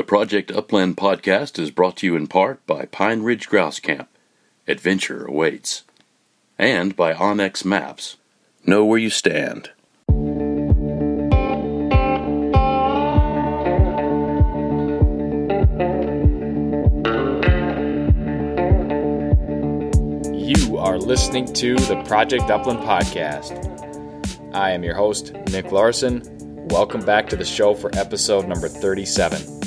The Project Upland podcast is brought to you in part by Pine Ridge Grouse Camp. Adventure awaits. And by onX Maps. Know where you stand. You are listening to the Project Upland podcast. I am your host, Nick Larson. Welcome back to the show for episode number 37.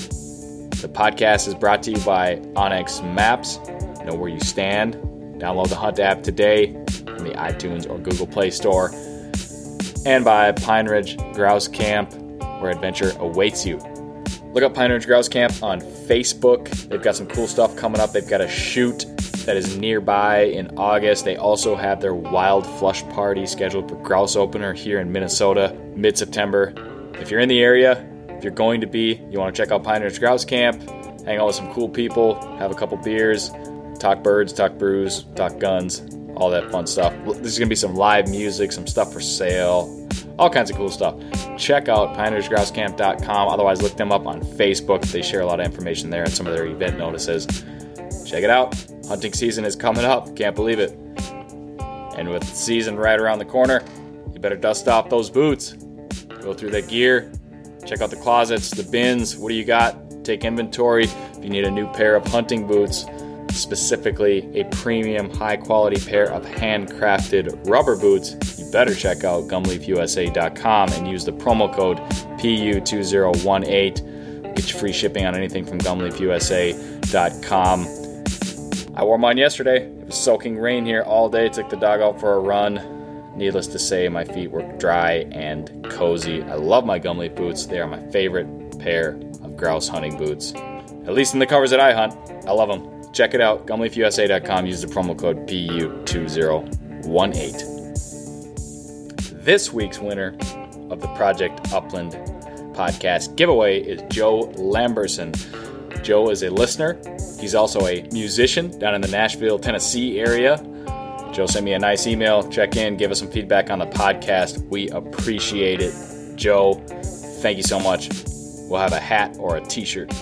The podcast is brought to you by onX Maps. Know where you stand. Download the Hunt app today from the iTunes or Google Play Store. And by Pine Ridge Grouse Camp, where adventure awaits you. Look up Pine Ridge Grouse Camp on Facebook. They've got some cool stuff coming up. They've got a shoot that is nearby in August. They also have their wild flush party scheduled for grouse opener here in Minnesota mid September. If you're in the area, if you're going to be, you want to check out Ridge Grouse Camp, hang out with some cool people, have a couple beers, talk birds, talk brews, talk guns, all that fun stuff. There's going to be some live music, some stuff for sale, all kinds of cool stuff. Check out pineridgegrousecamp.com. Otherwise, look them up on Facebook. They share a lot of information there and some of their event notices. Check it out. Hunting season is coming up. Can't believe it. And with season right around the corner, you better dust off those boots. Go through that gear. Check out the closets, the bins. What do you got? Take inventory. If you need a new pair of hunting boots, specifically a premium, high quality pair of handcrafted rubber boots, you better check out gumleafusa.com and use the promo code PU2018. Get you free shipping on anything from gumleafusa.com. I wore mine yesterday. It was soaking rain here all day. Took the dog out for a run. Needless to say, my feet were dry and cozy. I love my Gumleaf boots. They are my favorite pair of grouse hunting boots. At least in the covers that I hunt. I love them. Check it out. GumleafUSA.com. Use the promo code PU2018. This week's winner of the Project Upland podcast giveaway is Joe Lamberson. Joe is a listener. He's also a musician down in the Nashville, Tennessee area. Joe send me a nice email. Check in, give us some feedback on the podcast. We appreciate it. Joe, thank you so much. We'll have a hat or a t shirt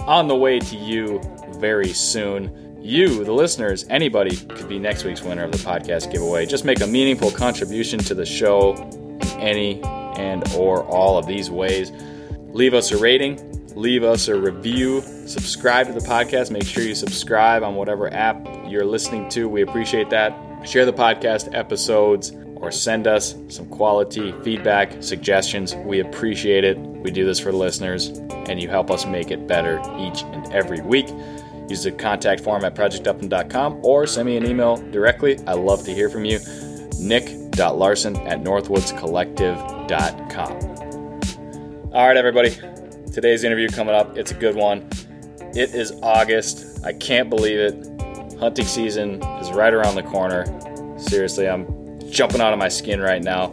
on the way to you very soon. You, the listeners, anybody could be next week's winner of the podcast giveaway. Just make a meaningful contribution to the show in any and or all of these ways. Leave us a rating leave us a review, subscribe to the podcast. Make sure you subscribe on whatever app you're listening to. We appreciate that. Share the podcast episodes or send us some quality feedback, suggestions. We appreciate it. We do this for listeners, and you help us make it better each and every week. Use the contact form at projectupland.com or send me an email directly. I love to hear from you. Nick.larson at northwoodscollective.com. All right, everybody. Today's interview coming up. It's a good one. It is August. I can't believe it. Hunting season is right around the corner. Seriously, I'm jumping out of my skin right now.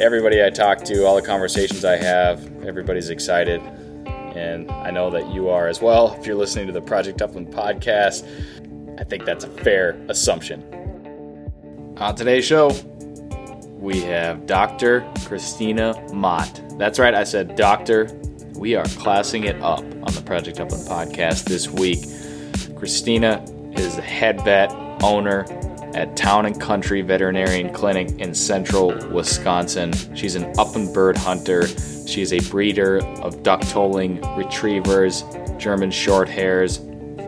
Everybody I talk to, all the conversations I have, everybody's excited. And I know that you are as well. If you're listening to the Project Upland podcast, I think that's a fair assumption. On today's show, we have Dr. Christina Mott. That's right, I said doctor. We are classing it up on the Project Upland podcast this week. Christina is the head vet, owner, at Town and Country Veterinarian Clinic in central Wisconsin. She's an upland bird hunter. She is a breeder of duck tolling retrievers, German short hairs.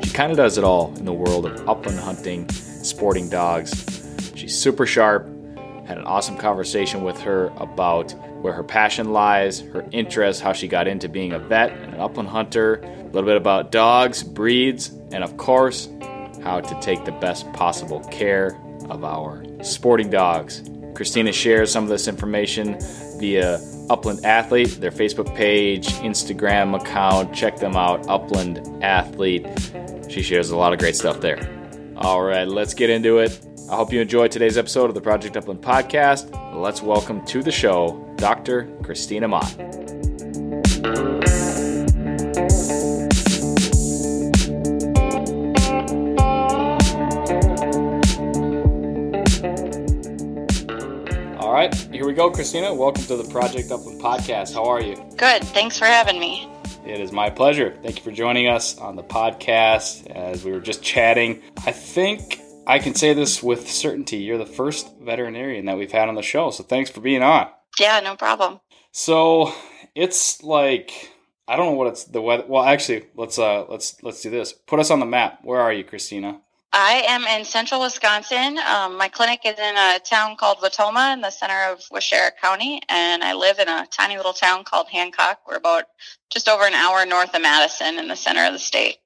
She kind of does it all in the world of upland hunting, sporting dogs. She's super sharp. Had an awesome conversation with her about where her passion lies, her interests, how she got into being a vet and an upland hunter, a little bit about dogs, breeds, and of course, how to take the best possible care of our sporting dogs. Christina shares some of this information via Upland Athlete, their Facebook page, Instagram account. Check them out, Upland Athlete. She shares a lot of great stuff there. All right, let's get into it. I hope you enjoyed today's episode of the Project Upland podcast. Let's welcome to the show Dr. Christina Mott. All right, here we go, Christina. Welcome to the Project Upland podcast. How are you? Good. Thanks for having me. It is my pleasure. Thank you for joining us on the podcast as we were just chatting. I think I can say this with certainty. You're the first veterinarian that we've had on the show, so thanks for being on. Yeah, no problem. So it's like I don't know what it's the weather. Well, actually, let's uh let's let's do this. Put us on the map. Where are you, Christina? I am in central Wisconsin. Um, my clinic is in a town called Wautoma in the center of Waushara County, and I live in a tiny little town called Hancock. We're about just over an hour north of Madison in the center of the state.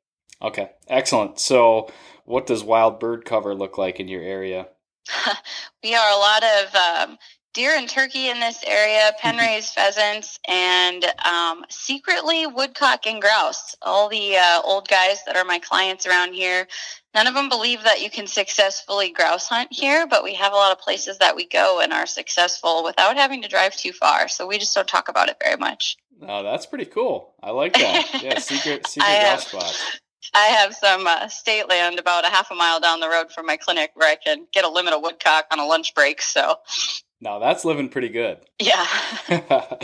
Okay, excellent. So, what does wild bird cover look like in your area? we are a lot of um, deer and turkey in this area, pen raised pheasants, and um, secretly woodcock and grouse. All the uh, old guys that are my clients around here, none of them believe that you can successfully grouse hunt here, but we have a lot of places that we go and are successful without having to drive too far. So we just don't talk about it very much. Oh, that's pretty cool. I like that. Yeah, secret secret grouse spots. I have some uh, state land about a half a mile down the road from my clinic where I can get a limit of woodcock on a lunch break. So now that's living pretty good. Yeah.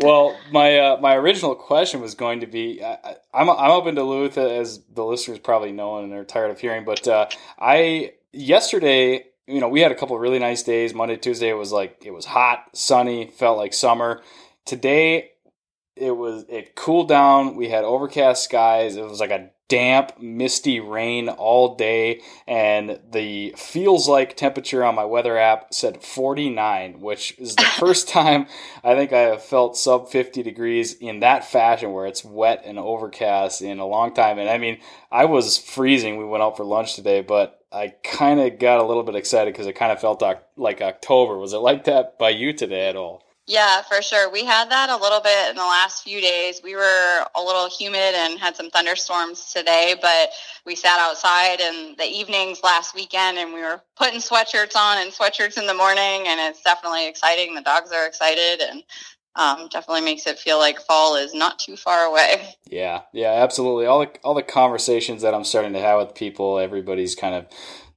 well, my uh, my original question was going to be I, I'm I'm up in Duluth as the listeners probably know and are tired of hearing, but uh, I yesterday you know we had a couple of really nice days. Monday, Tuesday it was like it was hot, sunny, felt like summer. Today it was it cooled down. We had overcast skies. It was like a damp, misty rain all day, and the feels like temperature on my weather app said 49, which is the first time I think I have felt sub 50 degrees in that fashion where it's wet and overcast in a long time. And I mean, I was freezing. We went out for lunch today, but I kind of got a little bit excited because it kind of felt like October. Was it like that by you today at all? Yeah, for sure. We had that a little bit in the last few days. We were a little humid and had some thunderstorms today, but we sat outside in the evenings last weekend and we were putting sweatshirts on and sweatshirts in the morning and it's definitely exciting. The dogs are excited and um, definitely makes it feel like fall is not too far away. Yeah, yeah, absolutely. All the all the conversations that I'm starting to have with people, everybody's kind of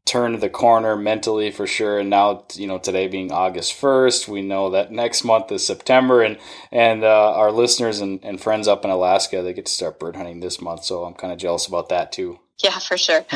turned the corner mentally for sure. And now, you know, today being August 1st, we know that next month is September and, and, uh, our listeners and, and friends up in Alaska, they get to start bird hunting this month. So I'm kind of jealous about that too. Yeah, for sure.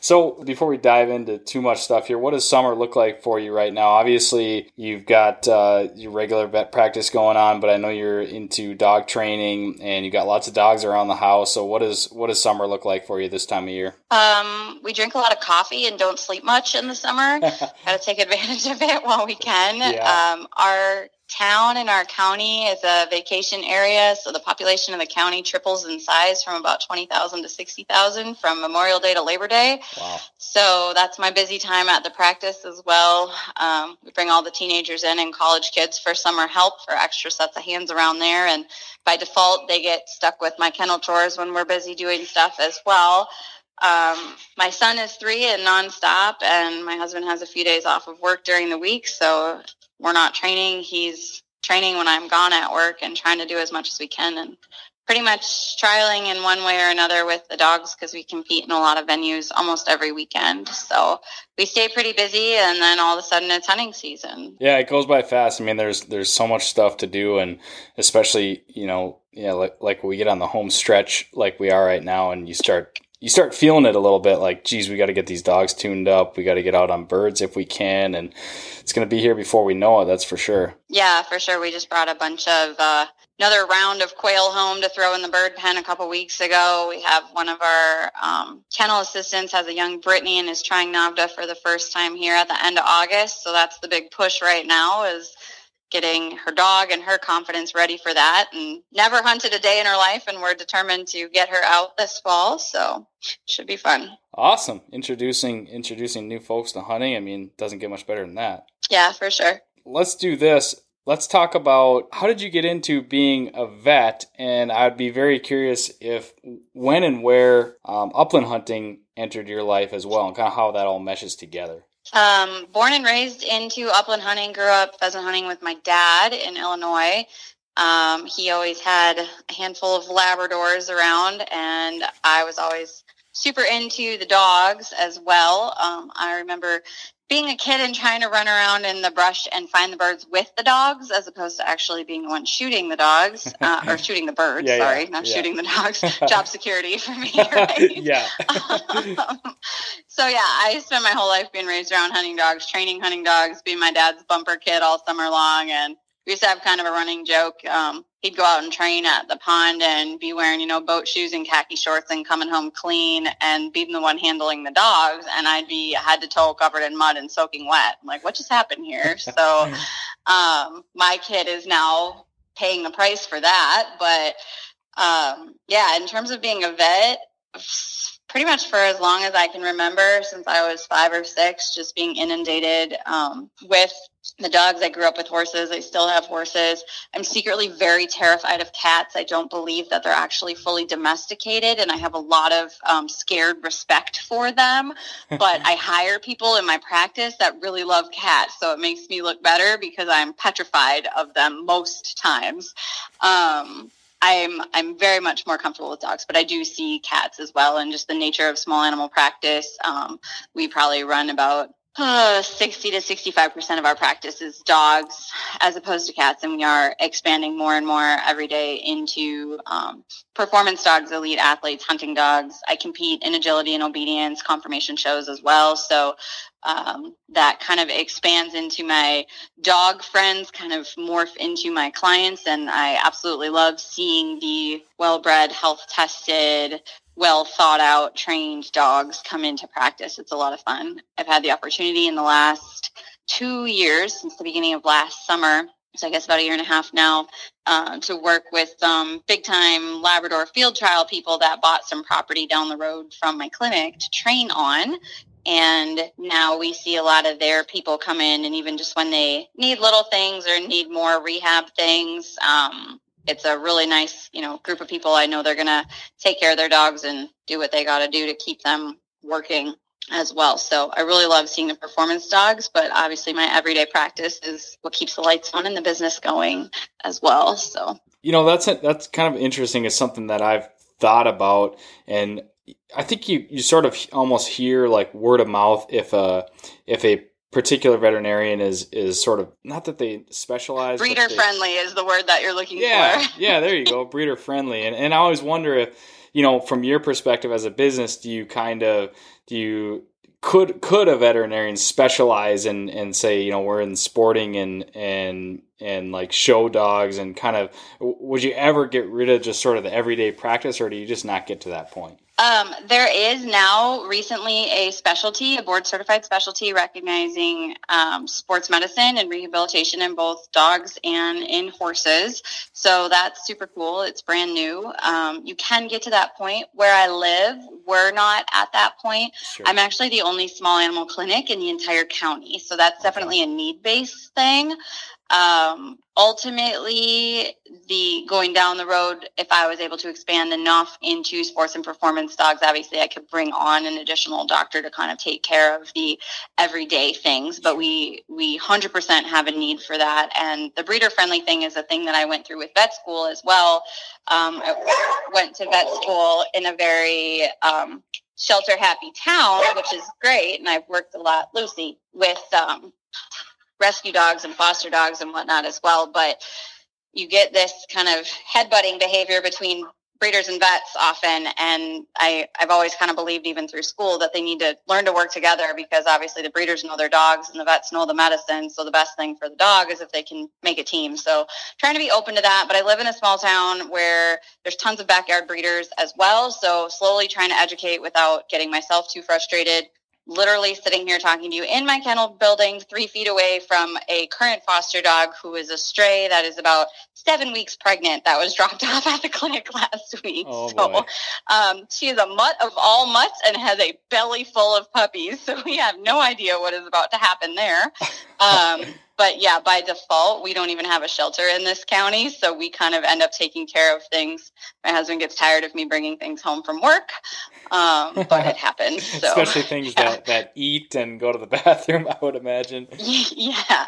So before we dive into too much stuff here, what does summer look like for you right now? Obviously, you've got uh, your regular vet practice going on, but I know you're into dog training and you've got lots of dogs around the house. So what does what does summer look like for you this time of year? Um, we drink a lot of coffee and don't sleep much in the summer. Got to take advantage of it while we can. Yeah. Um, our town in our county is a vacation area, so the population of the county triples in size from about 20,000 to 60,000 from Memorial Day to Labor Day. Wow. So that's my busy time at the practice as well. Um, we bring all the teenagers in and college kids for summer help for extra sets of hands around there. And by default, they get stuck with my kennel chores when we're busy doing stuff as well. Um, my son is three and nonstop, and my husband has a few days off of work during the week. So we're not training. He's training when I'm gone at work and trying to do as much as we can and pretty much trialing in one way or another with the dogs because we compete in a lot of venues almost every weekend. So we stay pretty busy and then all of a sudden it's hunting season. Yeah, it goes by fast. I mean, there's there's so much stuff to do, and especially you know, yeah, like like we get on the home stretch like we are right now, and you start you start feeling it a little bit. Like, geez, we got to get these dogs tuned up. We got to get out on birds if we can, and it's going to be here before we know it. That's for sure. Yeah, for sure. We just brought a bunch of uh, another round of quail home to throw in the bird pen a couple weeks ago. We have one of our um, kennel assistants has a young Brittany and is trying NAVHDA for the first time here at the end of August. So that's the big push right now is getting her dog and her confidence ready for that and never hunted a day in her life and we're determined to get her out this fall so should be fun Awesome. Introducing introducing new folks to hunting. I mean, doesn't get much better than that. yeah for sure Let's do this. Let's talk about how did you get into being a vet? And I'd be very curious if when and where um, upland hunting entered your life as well, and kind of how that all meshes together. Um, born and raised into upland hunting, grew up pheasant hunting with my dad in Illinois. Um, he always had a handful of Labradors around, and I was always super into the dogs as well. Um, I remember being a kid and trying to run around in the brush and find the birds with the dogs, as opposed to actually being the one shooting the dogs uh, or shooting the birds. Yeah, yeah, sorry, not yeah. shooting the dogs. Job security for me, right? yeah. Um, so yeah, I spent my whole life being raised around hunting dogs, training hunting dogs, being my dad's bumper kid all summer long, and we used to have kind of a running joke. Um, he'd go out and train at the pond and be wearing, you know, boat shoes and khaki shorts and coming home clean and being the one handling the dogs, and I'd be head to toe covered in mud and soaking wet. I'm like, what just happened here? So, um, my kid is now paying the price for that, but um, yeah, in terms of being a vet, pretty much for as long as I can remember, since I was five or six, just being inundated um, with the dogs. I grew up with horses. I still have horses. I'm secretly very terrified of cats. I don't believe that they're actually fully domesticated, and I have a lot of um, scared respect for them. But I hire people in my practice that really love cats, so it makes me look better because I'm petrified of them most times. Um, I'm I'm very much more comfortable with dogs, but I do see cats as well, and just the nature of small animal practice. Um, we probably run about uh, 60 to 65 percent of our practice is dogs, as opposed to cats, and we are expanding more and more every day into um, performance dogs, elite athletes, hunting dogs. I compete in agility and obedience, conformation shows as well, so. Um, that kind of expands into my dog friends kind of morph into my clients and i absolutely love seeing the well-bred health tested well thought out trained dogs come into practice. It's a lot of fun. I've had the opportunity in the last two years since the beginning of last summer so i guess about a year and a half now uh, to work with some big time labrador field trial people that bought some property down the road from my clinic to train on. And now we see a lot of their people come in and even just when they need little things or need more rehab things um, it's a really nice you know group of people. I know they're going to take care of their dogs and do what they got to do to keep them working as well. So i really love seeing the performance dogs but obviously my everyday practice is what keeps the lights on and the business going as well so. You know, that's that's kind of interesting. It's something that I've thought about, and I think you, you sort of almost hear like word of mouth if a if a particular veterinarian is is sort of not that they specialize breeder they- friendly is the word that you're looking yeah for. Yeah there you go breeder friendly. And and I always wonder if you know, from your perspective as a business, do you kind of do you could could a veterinarian specialize and and say you know we're in sporting and and and like show dogs and kind of would you ever get rid of just sort of the everyday practice or do you just not get to that point um, there is now recently a specialty, a board certified specialty recognizing um, sports medicine and rehabilitation in both dogs and in horses. So that's super cool. It's brand new. Um, you can get to that point. Where I live, we're not at that point. Sure. I'm actually the only small animal clinic in the entire county. So that's definitely a need based thing. Um, ultimately, the going down the road, if I was able to expand enough into sports and performance dogs, obviously I could bring on an additional doctor to kind of take care of the everyday things. But we we hundred percent have a need for that, and the breeder friendly thing is a thing that I went through with vet school as well. Um, I went to vet school in a very um, shelter happy town, which is great, and I've worked a lot, Lucy, with um, rescue dogs and foster dogs and whatnot as well. But you get this kind of headbutting behavior between breeders and vets often. And I, I've always kind of believed, even through school, that they need to learn to work together because obviously the breeders know their dogs and the vets know the medicine. So the best thing for the dog is if they can make a team. So trying to be open to that. But I live in a small town where there's tons of backyard breeders as well. So slowly trying to educate without getting myself too frustrated literally sitting here talking to you in my kennel building, three feet away from a current foster dog who is a stray that is about seven weeks pregnant that was dropped off at the clinic last week. Oh, so um, she is a mutt of all mutts and has a belly full of puppies. So we have no idea what is about to happen there. Um, but yeah, by default, we don't even have a shelter in this county. So we kind of end up taking care of things. My husband gets tired of me bringing things home from work, um, but it happens. So, Especially things yeah. that, that eat and go to the bathroom, I would imagine. Yeah,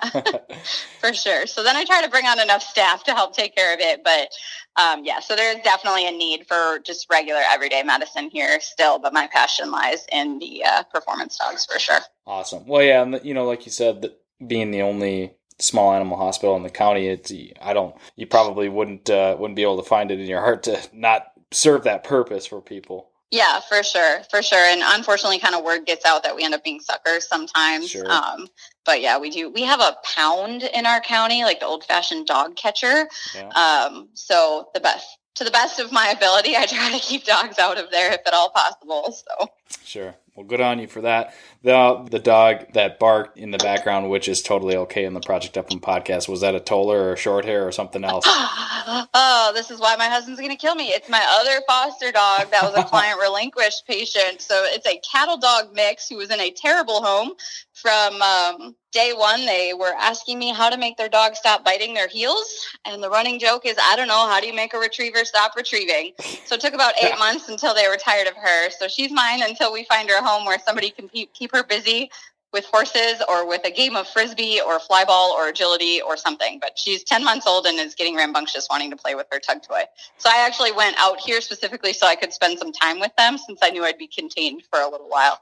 for sure. So then I try to bring on enough staff to help take care of it. But um, yeah, so there's definitely a need for just regular everyday medicine here still. But my passion lies in the uh, performance dogs for sure. Awesome. Well, yeah, and you know, like you said, being the only small animal hospital in the county, it's I don't you probably wouldn't uh, wouldn't be able to find it in your heart to not serve that purpose for people. Yeah, for sure, for sure. And unfortunately, kind of word gets out that we end up being suckers sometimes. Sure. Um, but yeah, we do. We have a pound in our county, like the old fashioned dog catcher. Yeah. Um, so the best to the best of my ability, I try to keep dogs out of there if at all possible. So sure. Well, good on you for that. The the dog that barked in the background, which is totally okay in the Project Upland podcast, was that a Toller or a short hair or something else? oh, this is why my husband's going to kill me. It's my other foster dog that was a client relinquished patient. So it's a cattle dog mix who was in a terrible home from um, day one, they were asking me how to make their dog stop biting their heels. And the running joke is, I don't know, how do you make a retriever stop retrieving? So it took about eight months until they were tired of her. So she's mine until we find her home where somebody can keep her busy with horses or with a game of frisbee or fly ball or agility or something. But she's 10 months old and is getting rambunctious wanting to play with her tug toy. So I actually went out here specifically so I could spend some time with them since I knew I'd be contained for a little while.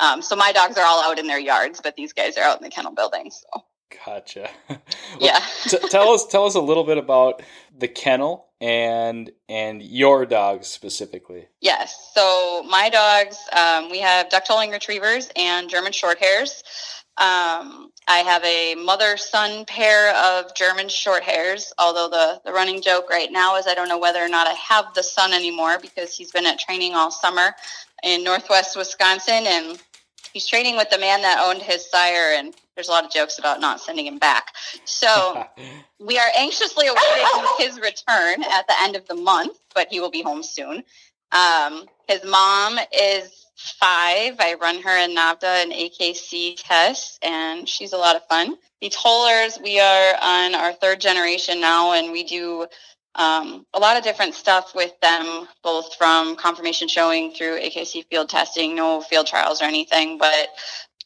Um, so my dogs are all out in their yards, but these guys are out in the kennel building. So. Gotcha. well, yeah. t- tell us tell us a little bit about the kennel and and your dogs specifically. Yes. So my dogs, um, we have duck-tolling retrievers and German Shorthairs. Um, I have a mother-son pair of German Shorthairs. Although the the running joke right now is I don't know whether or not I have the son anymore because he's been at training all summer in Northwest Wisconsin and he's training with the man that owned his sire and there's a lot of jokes about not sending him back. So we are anxiously awaiting his return at the end of the month, but he will be home soon. Um, his mom is five. I run her in NAVHDA and AKC tests, and she's a lot of fun. The Tollers, we are on our third generation now, and we do um, a lot of different stuff with them, both from conformation showing through AKC field testing, no field trials or anything, but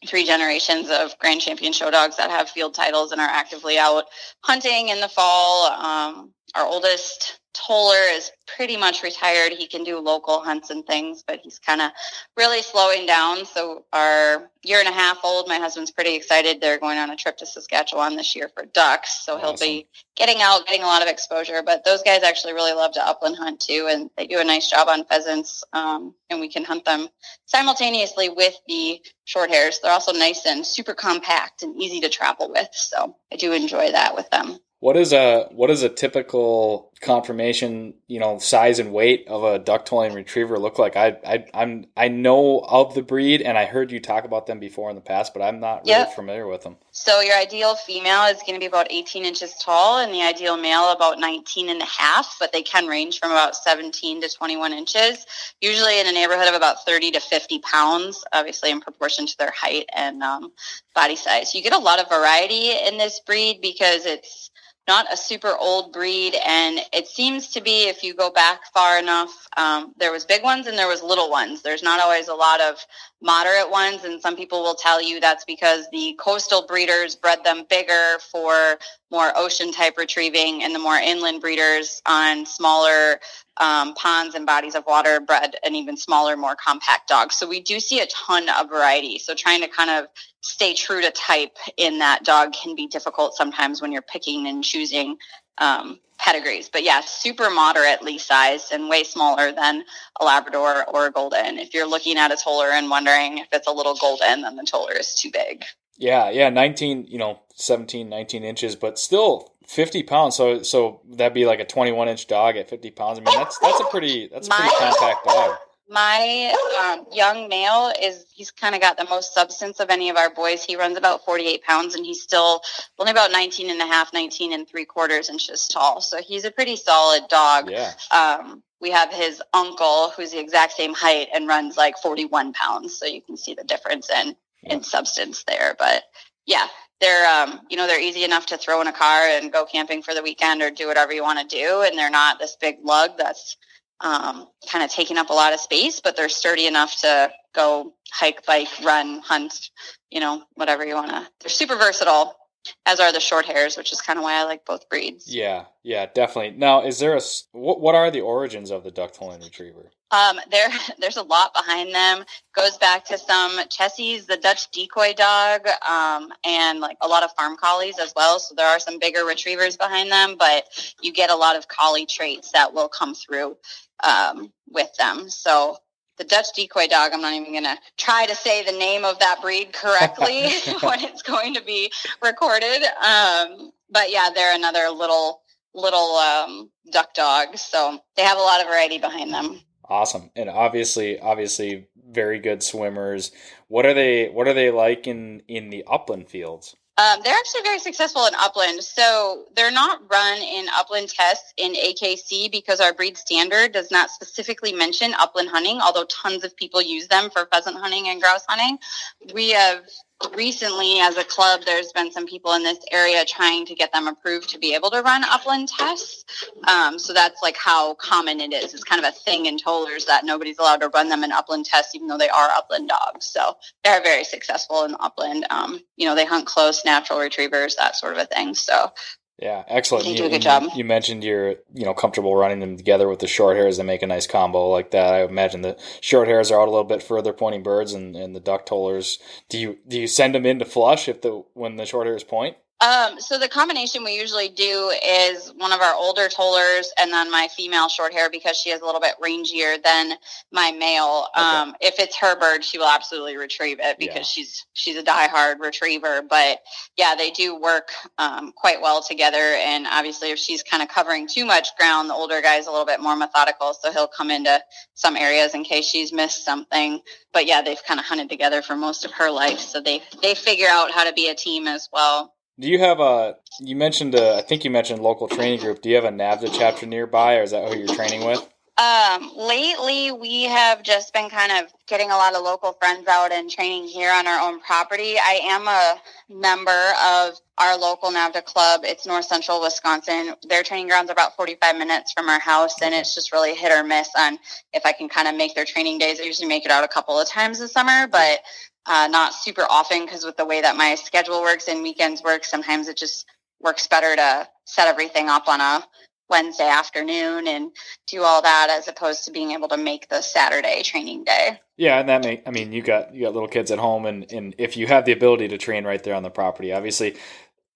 three generations of grand champion show dogs that have field titles and are actively out hunting in the fall. Um, our oldest Toller is pretty much retired. He can do local hunts and things, but he's kind of really slowing down. So our year and a half old, my husband's pretty excited. They're going on a trip to Saskatchewan this year for ducks. So he'll be getting out, getting a lot of exposure. But those guys actually really love to upland hunt too, and they do a nice job on pheasants. Um, and we can hunt them simultaneously with the short hairs. They're also nice and super compact and easy to travel with. So I do enjoy that with them. What is a what is a typical conformation, you know, size and weight of a duck tolling retriever look like? I I I'm I know of the breed and I heard you talk about them before in the past, but I'm not really familiar with them. So your ideal female is going to be about 18 inches tall and the ideal male about 19 and a half, but they can range from about 17 to 21 inches, usually in a neighborhood of about 30 to 50 pounds, obviously in proportion to their height and um, body size. You get a lot of variety in this breed because it's not a super old breed and it seems to be if you go back far enough um, there was big ones and there was little ones. There's not always a lot of moderate ones and some people will tell you that's because the coastal breeders bred them bigger for more ocean type retrieving and the more inland breeders on smaller um, ponds and bodies of water bred an even smaller more compact dog. So we do see a ton of variety. So trying to kind of stay true to type in that dog can be difficult sometimes when you're picking and choosing um, pedigrees. But yeah, super moderately sized and way smaller than a Labrador or a Golden. If you're looking at a Toller and wondering if it's a little Golden, then the Toller is too big. Yeah, yeah, 19, you know, 17, 19 inches, but still 50 pounds. So, so that'd be like a 21 inch dog at 50 pounds. I mean, that's, that's a pretty, that's a pretty My, compact dog my um, young male is he's kind of got the most substance of any of our boys. He runs about 48 pounds and he's still only about 19 and a half 19 and three quarters inches tall. So he's a pretty solid dog. Yeah. um, we have his uncle who's the exact same height and runs like 41 pounds. So you can see the difference in yeah. in substance there. But yeah they're um, you know they're easy enough to throw in a car and go camping for the weekend or do whatever you want to do. And they're not this big lug that's um, kind of taking up a lot of space, but they're sturdy enough to go hike, bike, run, hunt, you know, whatever you want to. They're super versatile, as are the short hairs, which is kind of why I like both breeds. Yeah, yeah, definitely. Now, is there a what? What are the origins of the duck tolling retriever? Um, there, there's a lot behind them. Goes back to some Chessies, the Dutch decoy dog, um, and like a lot of farm collies as well. So there are some bigger retrievers behind them, but you get a lot of collie traits that will come through um, with them. So the Dutch decoy dog, I'm not even going to try to say the name of that breed correctly when it's going to be recorded. Um, but yeah, they're another little little um, duck dog. So they have a lot of variety behind them. Awesome, and obviously, obviously, very good swimmers. What are they? What are they like in in the upland fields? Um, they're actually very successful in upland. So they're not run in upland tests in AKC because our breed standard does not specifically mention upland hunting, although tons of people use them for pheasant hunting and grouse hunting. We have recently as a club there's been some people in this area trying to get them approved to be able to run upland tests. Um, so that's like how common it is. It's kind of a thing in tollers that nobody's allowed to run them in upland tests even though they are upland dogs. So they're very successful in upland. Um, you know they hunt close natural retrievers that sort of a thing. So yeah, excellent. You do a good job. You mentioned you're, you know, comfortable running them together with the short hairs. They make a nice combo like that. I imagine the short hairs are out a little bit further pointing birds, and, and the duck tollers. Do you do you send them in to flush if the when the short hairs point? Um, so the combination we usually do is one of our older tollers and then my female short hair because she is a little bit rangier than my male. Okay. Um, if it's her bird, she will absolutely retrieve it because yeah. she's she's a diehard retriever. But yeah, they do work um, quite well together. And obviously, if she's kind of covering too much ground, the older guy's a little bit more methodical, so he'll come into some areas in case she's missed something. But yeah, they've kind of hunted together for most of her life, so they they figure out how to be a team as well. Do you have a? You mentioned a, I think you mentioned local training group. Do you have a NAVHDA chapter nearby, or is that who you're training with? Um, lately, we have just been kind of getting a lot of local friends out and training here on our own property. I am a member of our local NAVHDA club. It's North Central Wisconsin. Their training grounds are about 45 minutes from our house, and it's just really hit or miss on if I can kind of make their training days. I usually make it out a couple of times this summer, but uh, not super often because with the way that my schedule works and weekends work, sometimes it just works better to set everything up on a Wednesday afternoon and do all that as opposed to being able to make the Saturday training day. Yeah, and that make I mean you got you got little kids at home and and if you have the ability to train right there on the property, obviously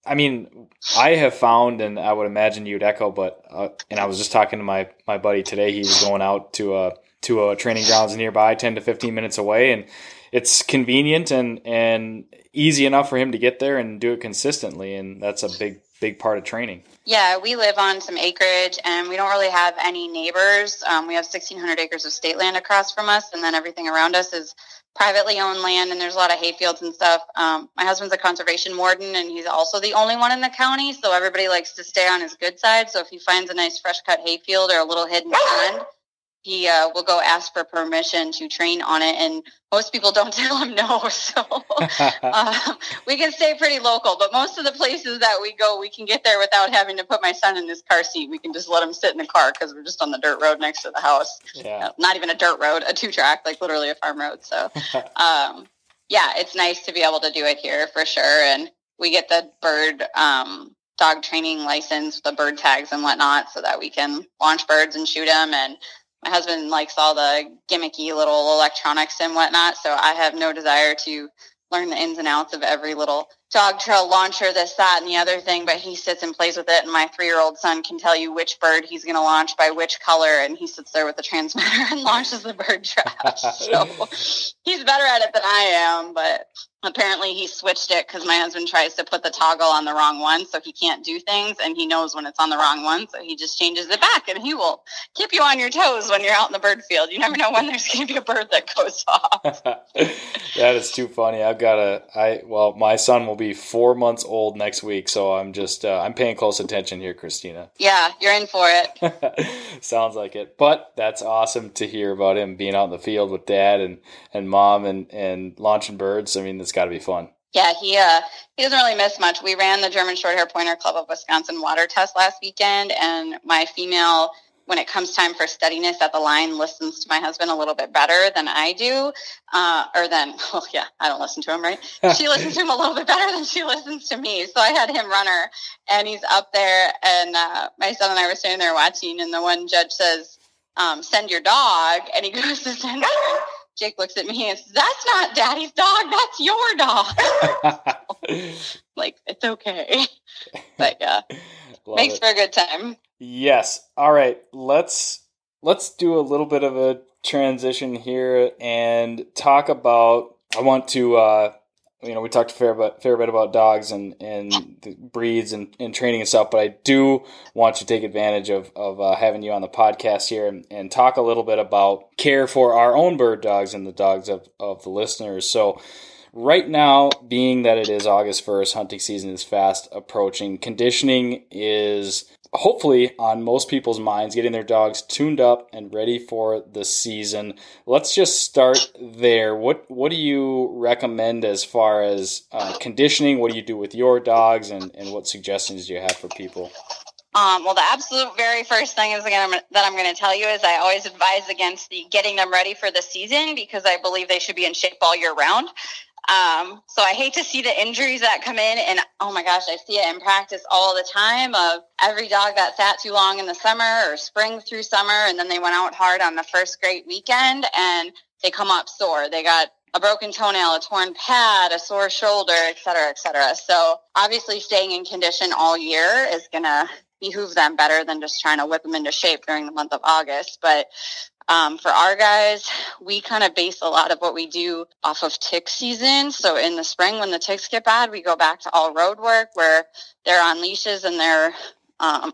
I mean, I have found, and I would imagine you'd echo, but uh, and I was just talking to my my buddy today. He was going out to a to a training grounds nearby, ten to fifteen minutes away, and it's convenient and and easy enough for him to get there and do it consistently, and that's a big big part of training. Yeah, we live on some acreage, and we don't really have any neighbors. Um, we have sixteen hundred acres of state land across from us, and then everything around us is privately owned land and there's a lot of hayfields and stuff. Um, my husband's a conservation warden and he's also the only one in the county. So everybody likes to stay on his good side. So if he finds a nice fresh cut hayfield or a little hidden pond, he uh, will go ask for permission to train on it. And most people don't tell him no. So uh, we can stay pretty local. But most of the places that we go, we can get there without having to put my son in his car seat. We can just let him sit in the car because we're just on the dirt road next to the house. Yeah. Uh, not even a dirt road, a two track, like literally a farm road. So um, yeah, it's nice to be able to do it here for sure. And we get the bird um, dog training license, the bird tags and whatnot, so that we can launch birds and shoot them. And my husband likes all the gimmicky little electronics and whatnot, so I have no desire to learn the ins and outs of every little dog trail launcher, this, that, and the other thing, but he sits and plays with it. And my three year old son can tell you which bird he's going to launch by which color. And he sits there with the transmitter and launches the bird trap. so he's better at it than I am, but apparently he switched it because my husband tries to put the toggle on the wrong one so he can't do things and he knows when it's on the wrong one so he just changes it back and he will keep you on your toes when you're out in the bird field. You never know when there's going to be a bird that goes off. That is too funny. I've got a i well my son will be four months old next week so i'm just uh, i'm paying close attention here christina. Yeah you're in for it. Sounds like it. But that's awesome to hear about him being out in the field with dad and and mom and and launching birds. I mean it's got to be fun. Yeah, he uh, he doesn't really miss much. We ran the German Shorthair Pointer Club of Wisconsin water test last weekend, and my female, when it comes time for steadiness at the line, listens to my husband a little bit better than I do, uh, or than well, yeah, I don't listen to him, right? she listens to him a little bit better than she listens to me. So I had him run her, and he's up there, and uh, my son and I were standing there watching, and the one judge says, um, "Send your dog," and he goes to send. Jake looks at me and says, That's not daddy's dog, that's your dog. like, it's okay. But yeah. makes it. for a good time. Yes. All right. Let's let's do a little bit of a transition here and talk about I want to uh you know, we talked a fair bit, fair bit about dogs and, and breeds and, and training and stuff, but I do want to take advantage of, of uh, having you on the podcast here and, and talk a little bit about care for our own bird dogs and the dogs of, of the listeners. So, right now, being that it is August 1st, hunting season is fast approaching, conditioning is hopefully on most people's minds, getting their dogs tuned up and ready for the season. Let's just start there. What what do you recommend as far as uh, conditioning? What do you do with your dogs, and, and what suggestions do you have for people? Um, well, the absolute very first thing is again, that I'm going to tell you is I always advise against the getting them ready for the season because I believe they should be in shape all year round. Um, so I hate to see the injuries that come in, and oh my gosh, I see it in practice all the time. Of every dog that sat too long in the summer or spring through summer, and then they went out hard on the first great weekend, and they come up sore. They got a broken toenail, a torn pad, a sore shoulder, et cetera, et cetera. So obviously, staying in condition all year is going to behoove them better than just trying to whip them into shape during the month of August. But um, for our guys, we kind of base a lot of what we do off of tick season. So in the spring, when the ticks get bad, we go back to all road work where they're on leashes and they're um,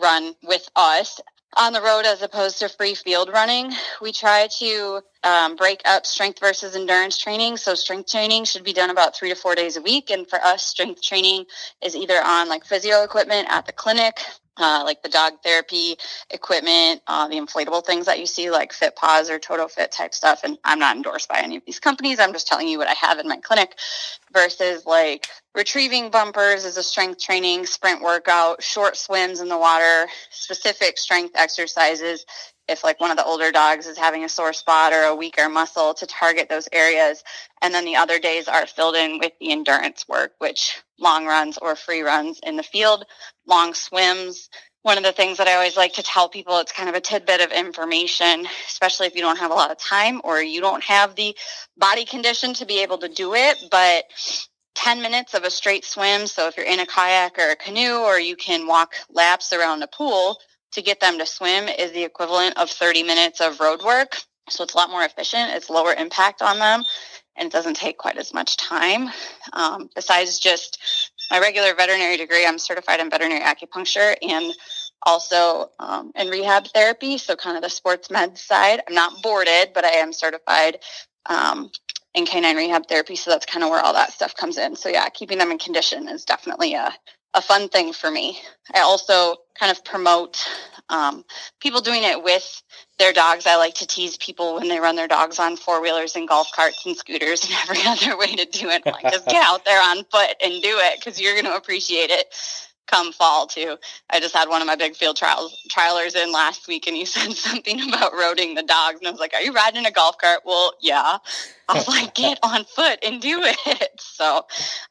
run with us on the road as opposed to free field running. We try to um, break up strength versus endurance training. So strength training should be done about three to four days a week. And for us, strength training is either on like physio equipment at the clinic uh, like the dog therapy equipment, uh, the inflatable things that you see, like Fit Paws or Toto Fit type stuff. And I'm not endorsed by any of these companies. I'm just telling you what I have in my clinic versus like retrieving bumpers is a strength training sprint workout, short swims in the water, specific strength exercises. If like one of the older dogs is having a sore spot or a weaker muscle to target those areas. And then the other days are filled in with the endurance work, which long runs or free runs in the field, long swims, one of the things that I always like to tell people, it's kind of a tidbit of information, especially if you don't have a lot of time or you don't have the body condition to be able to do it. But 10 minutes of a straight swim. So if you're in a kayak or a canoe, or you can walk laps around a pool to get them to swim, is the equivalent of 30 minutes of road work. So it's a lot more efficient. It's lower impact on them and it doesn't take quite as much time. Um, besides just my regular veterinary degree, I'm certified in veterinary acupuncture and also um, in rehab therapy. So kind of the sports med side. I'm not boarded, but I am certified um, in canine rehab therapy. So that's kind of where all that stuff comes in. So yeah, keeping them in condition is definitely a, a fun thing for me. I also kind of promote um, people doing it with their dogs. I like to tease people when they run their dogs on four wheelers and golf carts and scooters and every other way to do it. Like, just get out there on foot and do it because you're going to appreciate it come fall too. I just had one of my big field trials trialers in last week and he said something about roading the dogs and I was like, Are you riding a golf cart? Well, yeah. I was like, get on foot and do it. So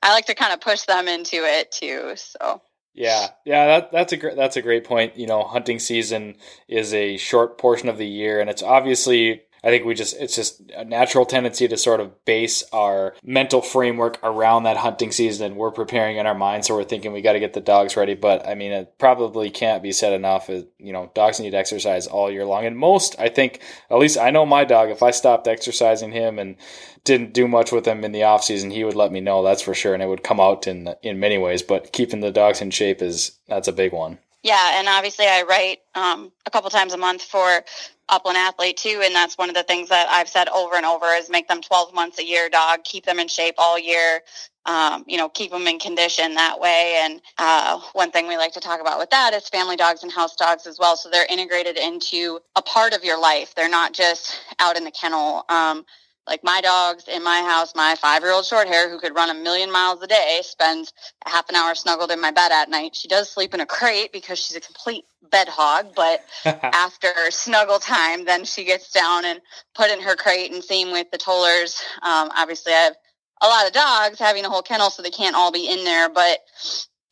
I like to kind of push them into it too. So yeah, yeah, that, that's a great that's a great point. You know, hunting season is a short portion of the year, and it's obviously I think we just it's just a natural tendency to sort of base our mental framework around that hunting season. and We're preparing in our mind, so we're thinking we got to get the dogs ready. But I mean, it probably can't be said enough. You know, dogs need exercise all year long, and most I think at least I know my dog. If I stopped exercising him and didn't do much with him in the off season, he would let me know. That's for sure, and it would come out in in many ways. But keeping the dogs in shape is that's a big one. Yeah, and obviously I write um, a couple times a month for Upland Athlete too, and that's one of the things that I've said over and over is make them 12 months a year dog, keep them in shape all year, um, you know, keep them in condition that way. And uh, one thing we like to talk about with that is family dogs and house dogs as well. So they're integrated into a part of your life. They're not just out in the kennel. Um, like my dogs in my house, my five year old short hair who could run a million miles a day spends half an hour snuggled in my bed at night. She does sleep in a crate because she's a complete bed hog, but after snuggle time, then she gets down and put in her crate and same with the tollers. Um, obviously I have a lot of dogs having a whole kennel, so they can't all be in there, but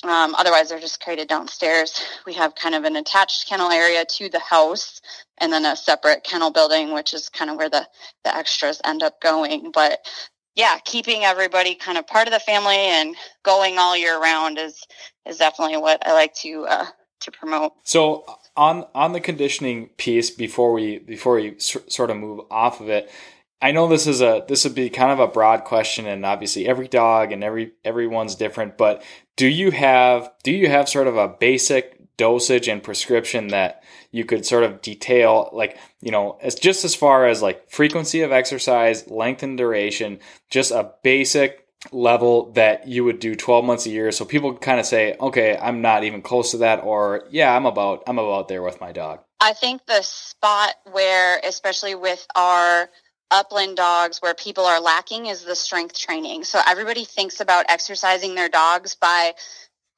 um, otherwise, they're just crated downstairs. We have kind of an attached kennel area to the house and then a separate kennel building, which is kind of where the, the extras end up going. But yeah, keeping everybody kind of part of the family and going all year round is, is definitely what I like to, uh, to promote. So on, on the conditioning piece, before we, before we sort of move off of it, I know this is a this would be kind of a broad question, and obviously every dog and every everyone's different. But do you have do you have sort of a basic dosage and prescription that you could sort of detail, like you know, as just as far as like frequency of exercise, length and duration, just a basic level that you would do 12 months a year? So people kind of say okay i'm not even close to that or yeah i'm about i'm about there with my dog. I think the spot where especially with our upland dogs where people are lacking is the strength training. So everybody thinks about exercising their dogs by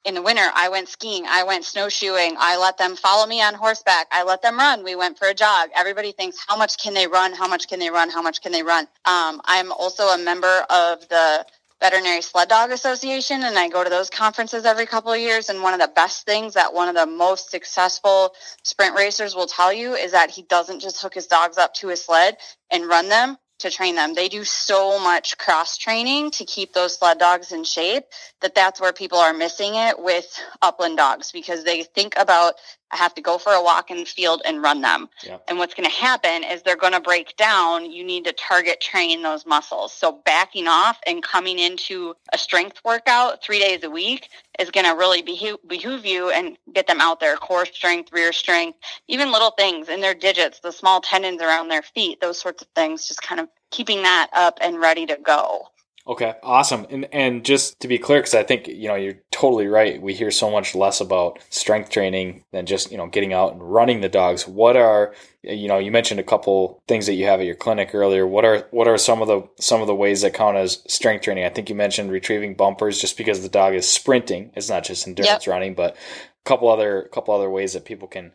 in the winter, I went skiing, I went snowshoeing, I let them follow me on horseback, I let them run. We went for a jog. Everybody thinks, how much can they run? How much can they run? How much can they run? Um, I'm also a member of the Veterinary Sled Dog Association, and I go to those conferences every couple of years. And one of the best things that one of the most successful sprint racers will tell you is that he doesn't just hook his dogs up to his sled and run them to train them. They do so much cross training to keep those sled dogs in shape that that's where people are missing it with upland dogs because they think about I have to go for a walk in the field and run them. Yeah. And what's going to happen is they're going to break down. You need to target train those muscles. So backing off and coming into a strength workout three days a week is going to really behoove, behoove you and get them out there. Core strength, rear strength, even little things in their digits, the small tendons around their feet, those sorts of things, just kind of keeping that up and ready to go. Okay, awesome. And and just to be clear, because I think you know you're totally right. We hear so much less about strength training than just you know getting out and running the dogs. What are you know you mentioned a couple things that you have at your clinic earlier. What are what are some of the some of the ways that count as strength training? I think you mentioned retrieving bumpers, just because the dog is sprinting. It's not just endurance yep. running, but a couple other couple other ways that people can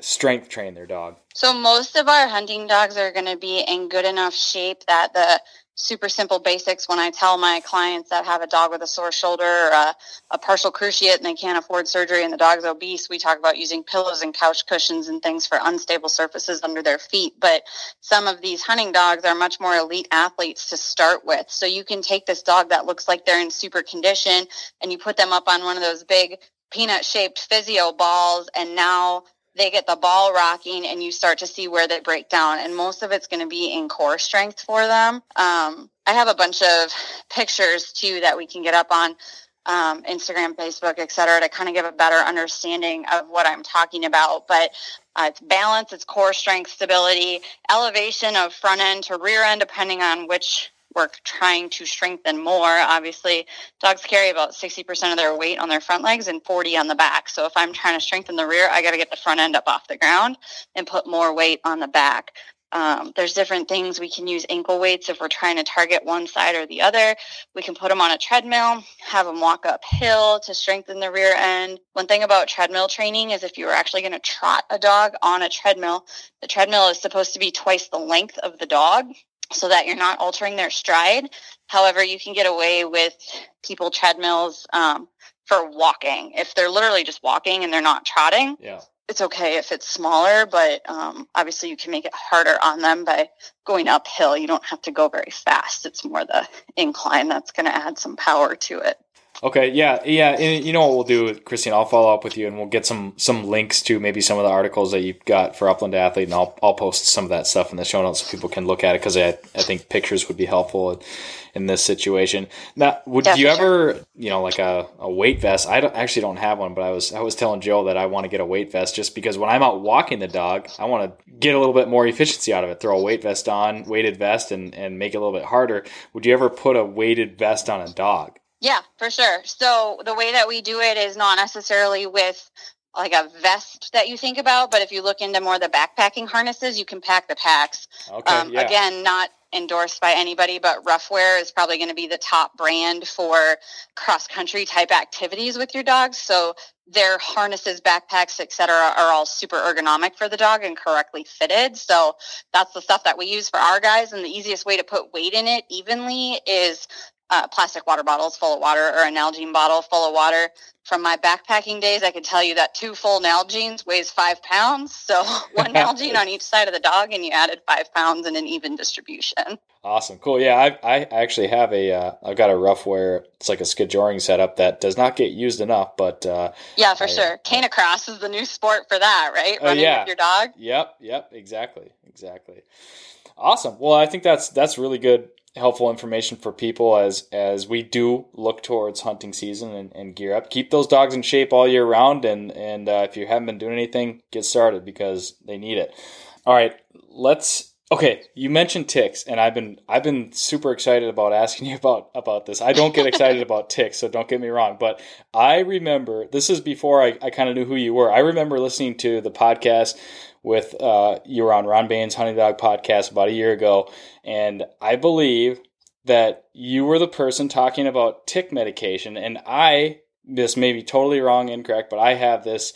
strength train their dog. So most of our hunting dogs are going to be in good enough shape that the super simple basics when I tell my clients that have a dog with a sore shoulder or a, a, partial cruciate and they can't afford surgery and the dog's obese. We talk about using pillows and couch cushions and things for unstable surfaces under their feet. But some of these hunting dogs are much more elite athletes to start with. So you can take this dog that looks like they're in super condition and you put them up on one of those big peanut shaped physio balls and now they get the ball rocking and you start to see where they break down. And most of it's going to be in core strength for them. Um, I have a bunch of pictures too that we can get up on um, Instagram, Facebook, et cetera, to kind of give a better understanding of what I'm talking about. But uh, it's balance, it's core strength, stability, elevation of front end to rear end, depending on which we're trying to strengthen more. Obviously, dogs carry about 60% of their weight on their front legs and 40 on the back. So if I'm trying to strengthen the rear, I got to get the front end up off the ground and put more weight on the back. Um, there's different things we can use ankle weights if we're trying to target one side or the other. We can put them on a treadmill, have them walk uphill to strengthen the rear end. One thing about treadmill training is if you were actually going to trot a dog on a treadmill, the treadmill is supposed to be twice the length of the dog so that you're not altering their stride. However, you can get away with people treadmills um, for walking. If they're literally just walking and they're not trotting, yeah. it's okay if it's smaller, but um, obviously you can make it harder on them by going uphill. You don't have to go very fast. It's more the incline that's going to add some power to it. Okay, yeah, yeah. And you know what we'll do, Christine? I'll follow up with you, and we'll get some some links to maybe some of the articles that you've got for Upland Athlete, and I'll I'll post some of that stuff in the show notes so people can look at it because I I think pictures would be helpful in this situation. Now, would you ever, you know, like a, a weight vest? I don't, actually don't have one, but I was I was telling Joe that I want to get a weight vest just because when I'm out walking the dog, I want to get a little bit more efficiency out of it. Throw a weight vest on, weighted vest, and and make it a little bit harder. Would you ever put a weighted vest on a dog? Yeah, for sure. So the way that we do it is not necessarily with like a vest that you think about, but if you look into more the backpacking harnesses, you can pack the packs. Okay, um, yeah. Again, not endorsed by anybody, but Ruffwear is probably going to be the top brand for cross country type activities with your dogs. So their harnesses, backpacks, etc., are all super ergonomic for the dog and correctly fitted. So that's the stuff that we use for our guys. And the easiest way to put weight in it evenly is uh, plastic water bottles full of water or a Nalgene bottle full of water. From my backpacking days, I could tell you that two full Nalgenes weighs five pounds. So one Nalgene on each side of the dog, and you added five pounds in an even distribution. Awesome, cool. Yeah, I, I actually have a uh, I've got a Ruffwear. It's like a skijoring setup that does not get used enough, but uh, yeah, for I, sure. Canicross is the new sport for that, right? Oh, Running yeah. with your dog. Yep, yep, exactly, exactly. Awesome. Well, I think that's that's really good helpful information for people as as we do look towards hunting season and, and gear up. Keep those dogs in shape all year round, and and uh, if you haven't been doing anything, get started because they need it. All right, let's. Okay, you mentioned ticks, and I've been I've been super excited about asking you about about this. I don't get excited about ticks, so don't get me wrong. But I remember this is before I, I kind of knew who you were. I remember listening to the podcast with uh, you were on Ron Bain's Hunting Dog podcast about a year ago, and I believe that you were the person talking about tick medication, and I this may be totally wrong, incorrect, but I have this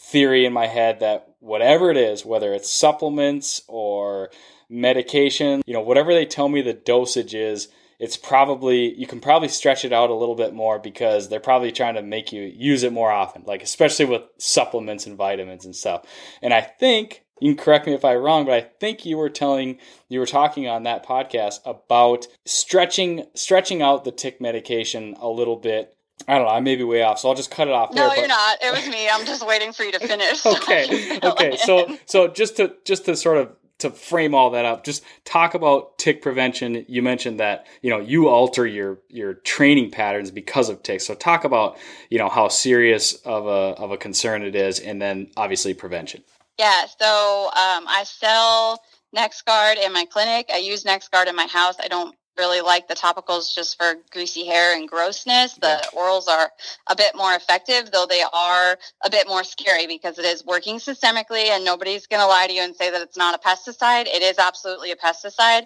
theory in my head that whatever it is, whether it's supplements or medication, you know, whatever they tell me the dosage is, it's probably you can probably stretch it out a little bit more because they're probably trying to make you use it more often, like especially with supplements and vitamins and stuff. And I think you can correct me if I'm wrong, but I think you were telling you were talking on that podcast about stretching stretching out the tick medication a little bit I don't know. I may be way off, so I'll just cut it off. No, there, you're but- not. It was me. I'm just waiting for you to finish. okay okay so so just to just to sort of to frame all that up just talk about tick prevention you mentioned that you know you alter your your training patterns because of ticks so talk about you know how serious of a of a concern it is and then obviously prevention Yeah, so um, I sell NexGard in my clinic. I use NexGard in my house. I don't really like the topicals just for greasy hair and grossness. The orals are a bit more effective, though they are a bit more scary because it is working systemically and nobody's going to lie to you and say that it's not a pesticide. It is absolutely a pesticide.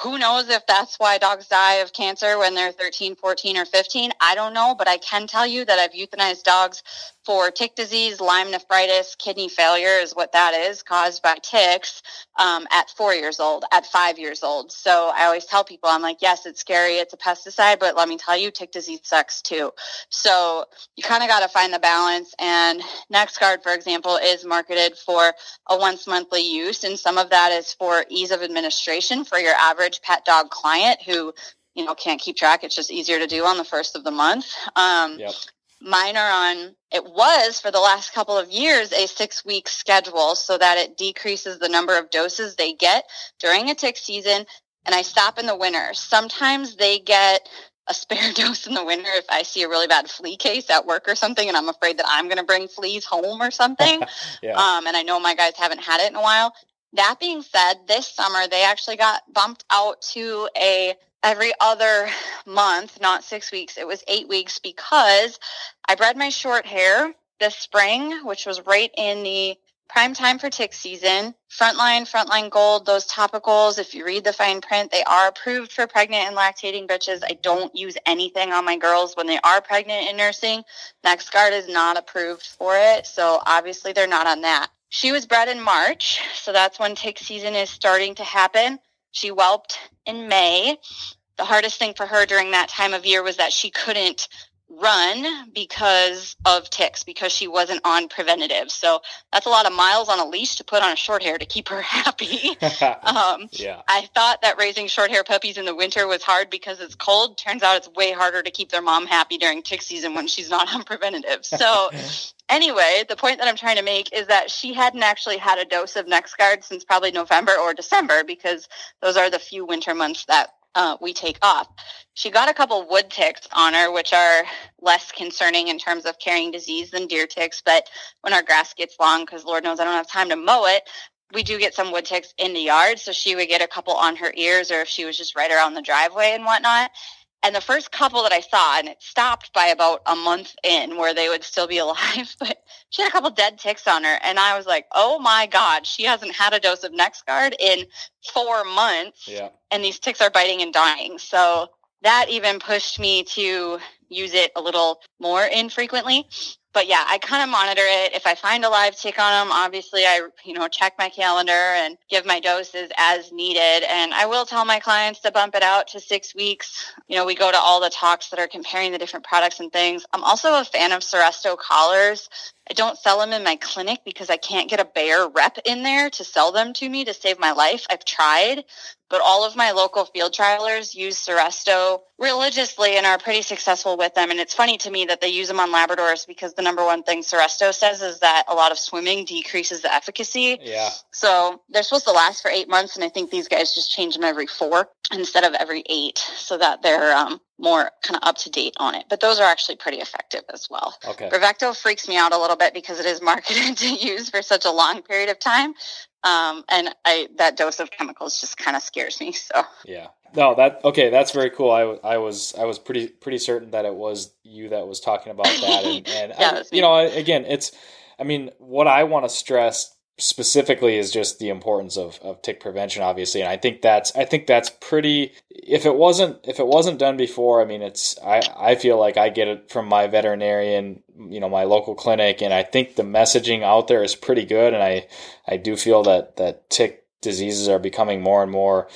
Who knows if that's why dogs die of cancer when they're 13, 14, or 15? I don't know, but I can tell you that I've euthanized dogs for tick disease, Lyme nephritis, kidney failure is what that is, caused by ticks um, at four years old, at five years old. So I always tell people, I'm like, yes, it's scary, it's a pesticide, but let me tell you, tick disease sucks too. So you kind of got to find the balance. And NexGard, for example, is marketed for a once monthly use, and some of that is for ease of administration for your average pet dog client who you know can't keep track it's just easier to do on the first of the month um, Yep. mine are on it was for the last couple of years a six week schedule so that it decreases the number of doses they get during a tick season and i stop in the winter sometimes they get a spare dose in the winter if i see a really bad flea case at work or something and i'm afraid that i'm going to bring fleas home or something Yeah. um, and I know my guys haven't had it in a while. That being said, this summer they actually got bumped out to a every other month, not six weeks. It was eight weeks because I bred my short hair this spring, which was right in the prime time for tick season. Frontline, Frontline Gold, those topicals, if you read the fine print, they are approved for pregnant and lactating bitches. I don't use anything on my girls when they are pregnant and nursing. NexGard is not approved for it, so obviously they're not on that. She was bred in March, so that's when tick season is starting to happen. She whelped in May. The hardest thing for her during that time of year was that she couldn't run because of ticks because she wasn't on preventative. So that's a lot of miles on a leash to put on a short hair to keep her happy. um, yeah. I thought that raising short hair puppies in the winter was hard because it's cold. Turns out it's way harder to keep their mom happy during tick season when she's not on preventative. So, anyway, the point that I'm trying to make is that she hadn't actually had a dose of NexGard since probably November or December because those are the few winter months that uh, we take off. She got a couple wood ticks on her, which are less concerning in terms of carrying disease than deer ticks. But when our grass gets long, because Lord knows I don't have time to mow it, we do get some wood ticks in the yard. So she would get a couple on her ears, or if she was just right around the driveway and whatnot. And the first couple that I saw, and it stopped by about a month in where they would still be alive, but she had a couple dead ticks on her. And I was like, oh my God, she hasn't had a dose of NexGard in four months Yeah. and these ticks are biting and dying. So that even pushed me to use it a little more infrequently. But yeah, I kind of monitor it. If I find a live tick on them, obviously I, you know, check my calendar and give my doses as needed. And I will tell my clients to bump it out to six weeks. You know, we go to all the talks that are comparing the different products and things. I'm also a fan of Seresto collars. I don't sell them in my clinic because I can't get a Bayer rep in there to sell them to me to save my life. I've tried, but all of my local field trialers use Seresto religiously and are pretty successful with them. And it's funny to me that they use them on Labradors because the number one thing Seresto says is that a lot of swimming decreases the efficacy. Yeah. So they're supposed to last for eight months, and I think these guys just change them every four instead of every eight, so that they're um, more kind of up to date on it. But those are actually pretty effective as well. Okay. Bravecto freaks me out a little bit because it is marketed to use for such a long period of time, um, and I that dose of chemicals just kind of scares me. So Yeah. No, that okay. That's very cool. I, I was I was pretty pretty certain that it was you that was talking about that, and, and Yeah, I- you know, I- again, it's. I mean, what I want to stress specifically is just the importance of, of tick prevention, obviously, and I think that's I think that's pretty. If it wasn't if it wasn't done before, I mean, it's I I feel like I get it from my veterinarian, you know, my local clinic, and I think the messaging out there is pretty good, and I I do feel that that tick diseases are becoming more and more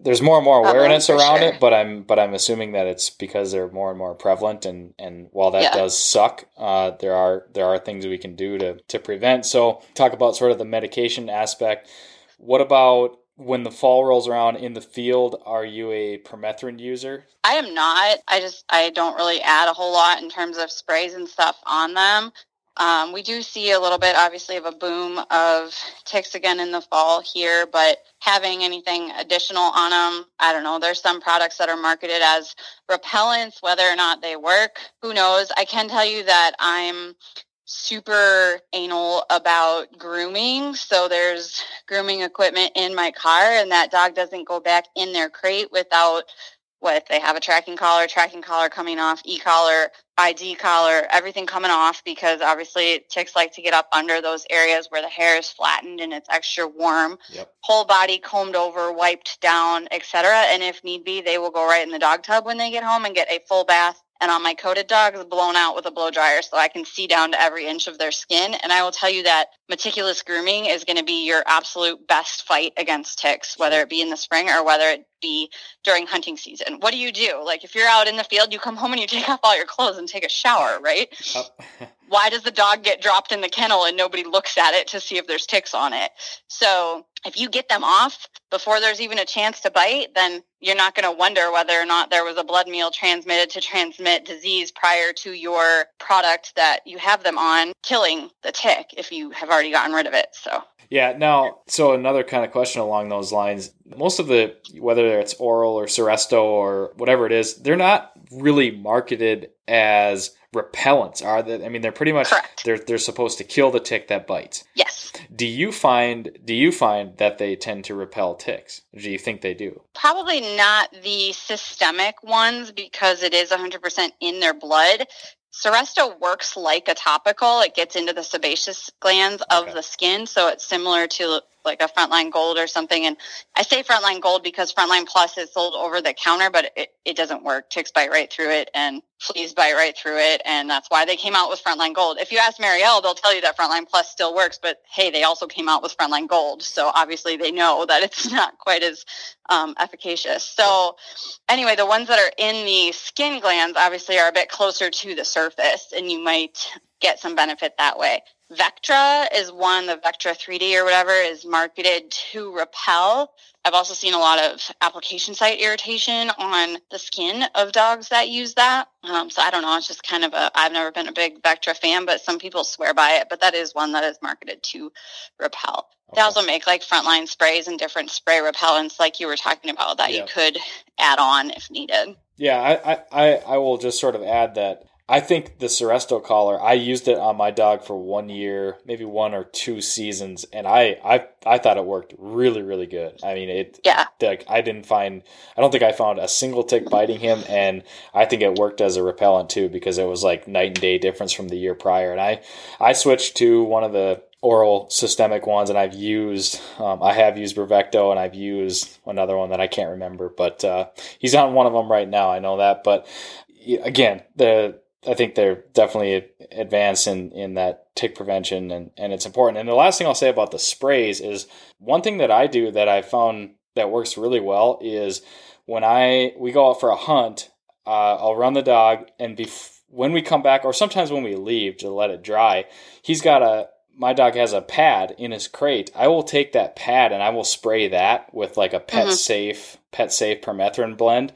there's more and more awareness around sure. it but i'm but i'm assuming that it's because they're more and more prevalent and and while that Yeah. does suck uh, there are there are things we can do to to prevent so talk about sort of the medication aspect what about when the fall rolls around in the field are you a permethrin user I am not. I just I don't really add a whole lot in terms of sprays and stuff on them. Um, we do see a little bit, obviously, of a boom of ticks again in the fall here, but having anything additional on them, I don't know. There's some products that are marketed as repellents, whether or not they work, who knows? I can tell you that I'm super anal about grooming. So there's grooming equipment in my car, and that dog doesn't go back in their crate without with they have a tracking collar, tracking collar coming off, e-collar, ID collar, everything coming off because obviously ticks like to get up under those areas where the hair is flattened and it's extra warm. Yep. Whole body combed over, wiped down, etc. And if need be, they will go right in the dog tub when they get home and get a full bath and on my coated dogs blown out with a blow dryer so I can see down to every inch of their skin. And I will tell you that meticulous grooming is going to be your absolute best fight against ticks, whether it be in the spring or whether it be during hunting season. What do you do? Like if you're out in the field, you come home and you take off all your clothes and take a shower, right? Why does the dog get dropped in the kennel and nobody looks at it to see if there's ticks on it? So if you get them off before there's even a chance to bite, then you're not going to wonder whether or not there was a blood meal transmitted to transmit disease prior to your product that you have them on killing the tick if you have already gotten rid of it. So Yeah. Now, so another kind of question along those lines. Most of the, whether it's oral or Seresto or whatever it is, they're not really marketed as repellents, are they? I mean, they're pretty much Correct. they're they're supposed to kill the tick that bites. yes, Do you find do you find that they tend to repel ticks? Do you think they do? probably not the systemic ones because it is 100% in their blood. Seresto works like a topical. It gets into the sebaceous glands of Okay. the skin, so it's similar to like a Frontline Gold or something. And I say Frontline Gold because Frontline Plus is sold over the counter, but it, it doesn't work. Ticks bite right through it and fleas bite right through it, and that's why they came out with Frontline Gold. If you ask Merial, they'll tell you that Frontline Plus still works, but hey, they also came out with Frontline Gold, so obviously they know that it's not quite as um, efficacious. So anyway, the ones that are in the skin glands obviously are a bit closer to the surface, and you might get some benefit that way. Vectra is one, the Vectra 3D or whatever, is marketed to repel. I've also seen a lot of application site irritation on the skin of dogs that use that. Um, so I don't know. It's just kind of a, I've never been a big Vectra fan, but some people swear by it. But that is one that is marketed to repel. They also make like frontline sprays and different spray repellents, like you were talking about, that Yeah. you could add on if needed. Yeah, I, I, I will just sort of add that I think the Seresto collar, I used it on my dog for one year, maybe one or two seasons, and I, I, I thought it worked really, really good. I mean, it, Yeah. like I didn't find, I don't think I found a single tick biting him, and I think it worked as a repellent too because it was like night and day difference from the year prior. And I, I switched to one of the oral systemic ones, and I've used, um, I have used Bravecto, and I've used another one that I can't remember, but uh, he's on one of them right now. I know that, but again, the I think they're definitely advanced in, in that tick prevention and, and it's important. And the last thing I'll say about the sprays is one thing that I do that I found that works really well is when I we go out for a hunt, uh, I'll run the dog and bef- when we come back or sometimes when we leave to let it dry, he's got a my dog has a pad in his crate. I will take that pad and I will spray that with like a pet Mhm. safe pet safe permethrin blend.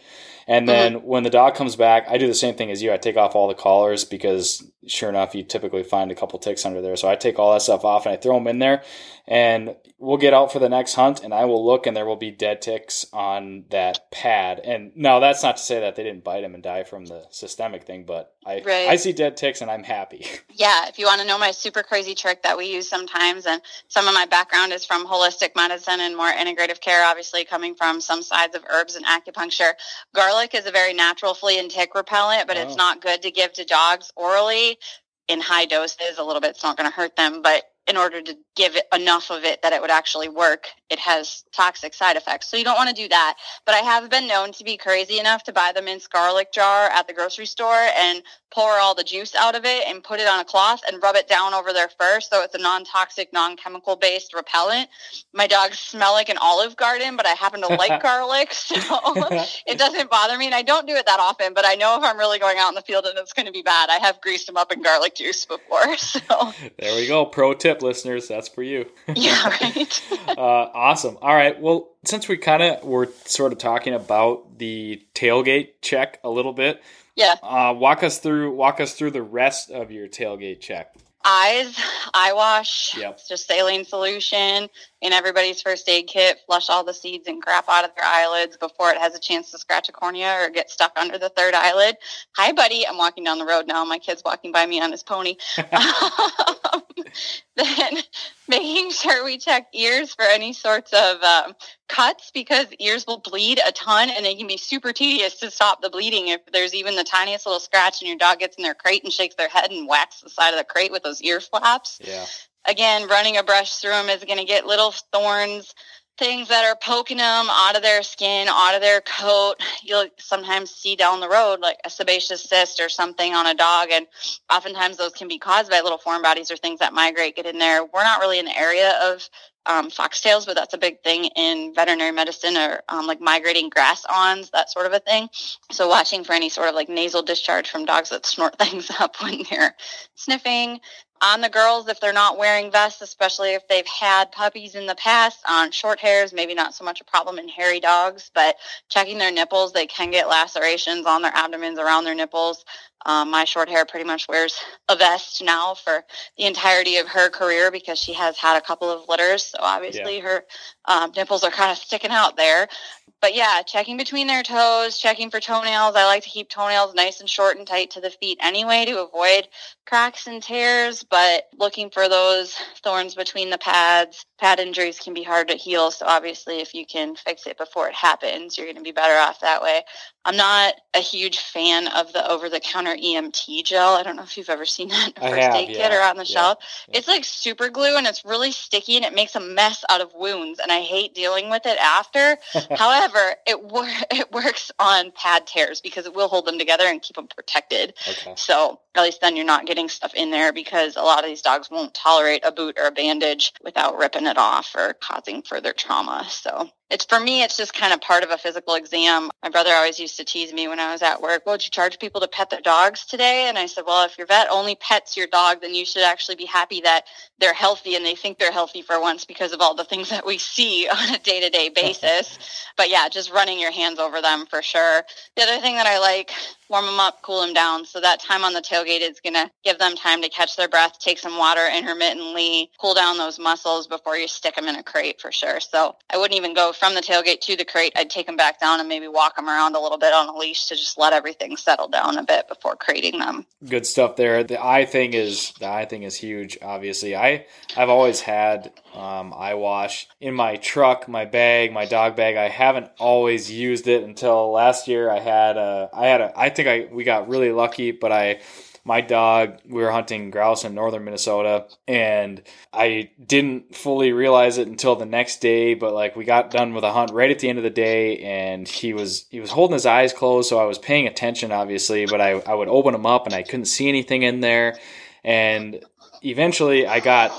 And mm-hmm. then when the dog comes back, I do the same thing as you. I take off all the collars because sure enough, you typically find a couple ticks under there. So I take all that stuff off and I throw them in there. And we'll get out for the next hunt and I will look and there will be dead ticks on that pad. And now that's not to say that they didn't bite him and die from the systemic thing, but I, Right. I see dead ticks and I'm happy. Yeah, if you want to know my super crazy trick that we use sometimes, and some of my background is from holistic medicine and more integrative care, obviously coming from some sides of herbs and acupuncture. Garlic is a very natural flea and tick repellent, but Oh. it's not good to give to dogs orally in high doses. A little bit's not going to hurt them, but in order to give it enough of it that it would actually work, it has toxic side effects. So you don't want to do that. But I have been known to be crazy enough to buy the minced garlic jar at the grocery store and pour all the juice out of it and put it on a cloth and rub it down over their fur so it's a non-toxic, non-chemical based repellent. My dogs smell like an olive garden, but I happen to like garlic, so it doesn't bother me. And I don't do it that often, but I know if I'm really going out in the field and it's going to be bad, I have greased them up in garlic juice before. So there we go. Pro tip, listeners. That's for you. yeah, right. uh, awesome. All right. Well, since we kind of were sort of talking about the tailgate check a little bit, Yeah. uh, walk us through walk us through the rest of your tailgate check. Eyes, eye wash, Yep. it's just saline solution in everybody's first aid kit. Flush all the seeds and crap out of their eyelids before it has a chance to scratch a cornea or get stuck under the third eyelid. Hi, buddy. I'm walking down the road now. My kid's walking by me on his pony. Sure we check ears for any sorts of um, cuts because ears will bleed a ton and it can be super tedious to stop the bleeding if there's even the tiniest little scratch and your dog gets in their crate and shakes their head and whacks the side of the crate with those ear flaps. Yeah. Again, running a brush through them is going to get little thorns, things that are poking them out of their skin, out of their coat. You'll sometimes see down the road like a sebaceous cyst or something on a dog, and oftentimes those can be caused by little foreign bodies or things that migrate, get in there. We're not really in the area of um, foxtails, but that's a big thing in veterinary medicine or um, like migrating grass awns, that sort of a thing. So watching for any sort of like nasal discharge from dogs that snort things up when they're sniffing. On the girls, if they're not wearing vests, especially if they've had puppies in the past, on short hairs, maybe not so much a problem in hairy dogs, but checking their nipples, they can get lacerations on their abdomens, around their nipples. Um, my short hair pretty much wears a vest now for the entirety of her career because she has had a couple of litters. So obviously her um, nipples are kind of sticking out there. But yeah, checking between their toes, checking for toenails. I like to keep toenails nice and short and tight to the feet anyway to avoid cracks and tears, but looking for those thorns between the pads. Pad injuries can be hard to heal. So obviously if you can fix it before it happens, you're going to be better off that way. I'm not a huge fan of the over the counter EMT gel. I don't know if you've ever seen that in a first have, aid yeah, kit or on the yeah, shelf. yeah. It's like super glue and it's really sticky and it makes a mess out of wounds and I hate dealing with it after. However, it wor- it works on pad tears because it will hold them together and keep them protected. Okay. So at least then you're not getting stuff in there because a lot of these dogs won't tolerate a boot or a bandage without ripping it off or causing further trauma. So it's for me, it's just kind of part of a physical exam. My brother always used to tease me when I was at work, well, would you charge people to pet their dogs today? And I said, well, if your vet only pets your dog, then you should actually be happy that they're healthy and they think they're healthy for once because of all the things that we see on a day to day basis. but yeah, just running your hands over them for sure. The other thing that I like, warm them up, cool them down. So that time on the tailgate is going to give them time to catch their breath, take some water intermittently, cool down those muscles before you stick them in a crate for sure. So I wouldn't even go from the tailgate to the crate. I'd take them back down and maybe walk them around a little bit on a leash to just let everything settle down a bit before crating them. good stuff there. The eye thing is the eye thing is huge. Obviously, I I've always had um, eye wash in my truck, my bag, my dog bag. I haven't always used it until last year. I had a I had a I think I we got really lucky, but I my dog we were hunting grouse in northern minnesota and i didn't fully realize it until the next day but like we got done with a hunt right at the end of the day and he was he was holding his eyes closed so i was paying attention obviously but i, I would open them up and i couldn't see anything in there and eventually i got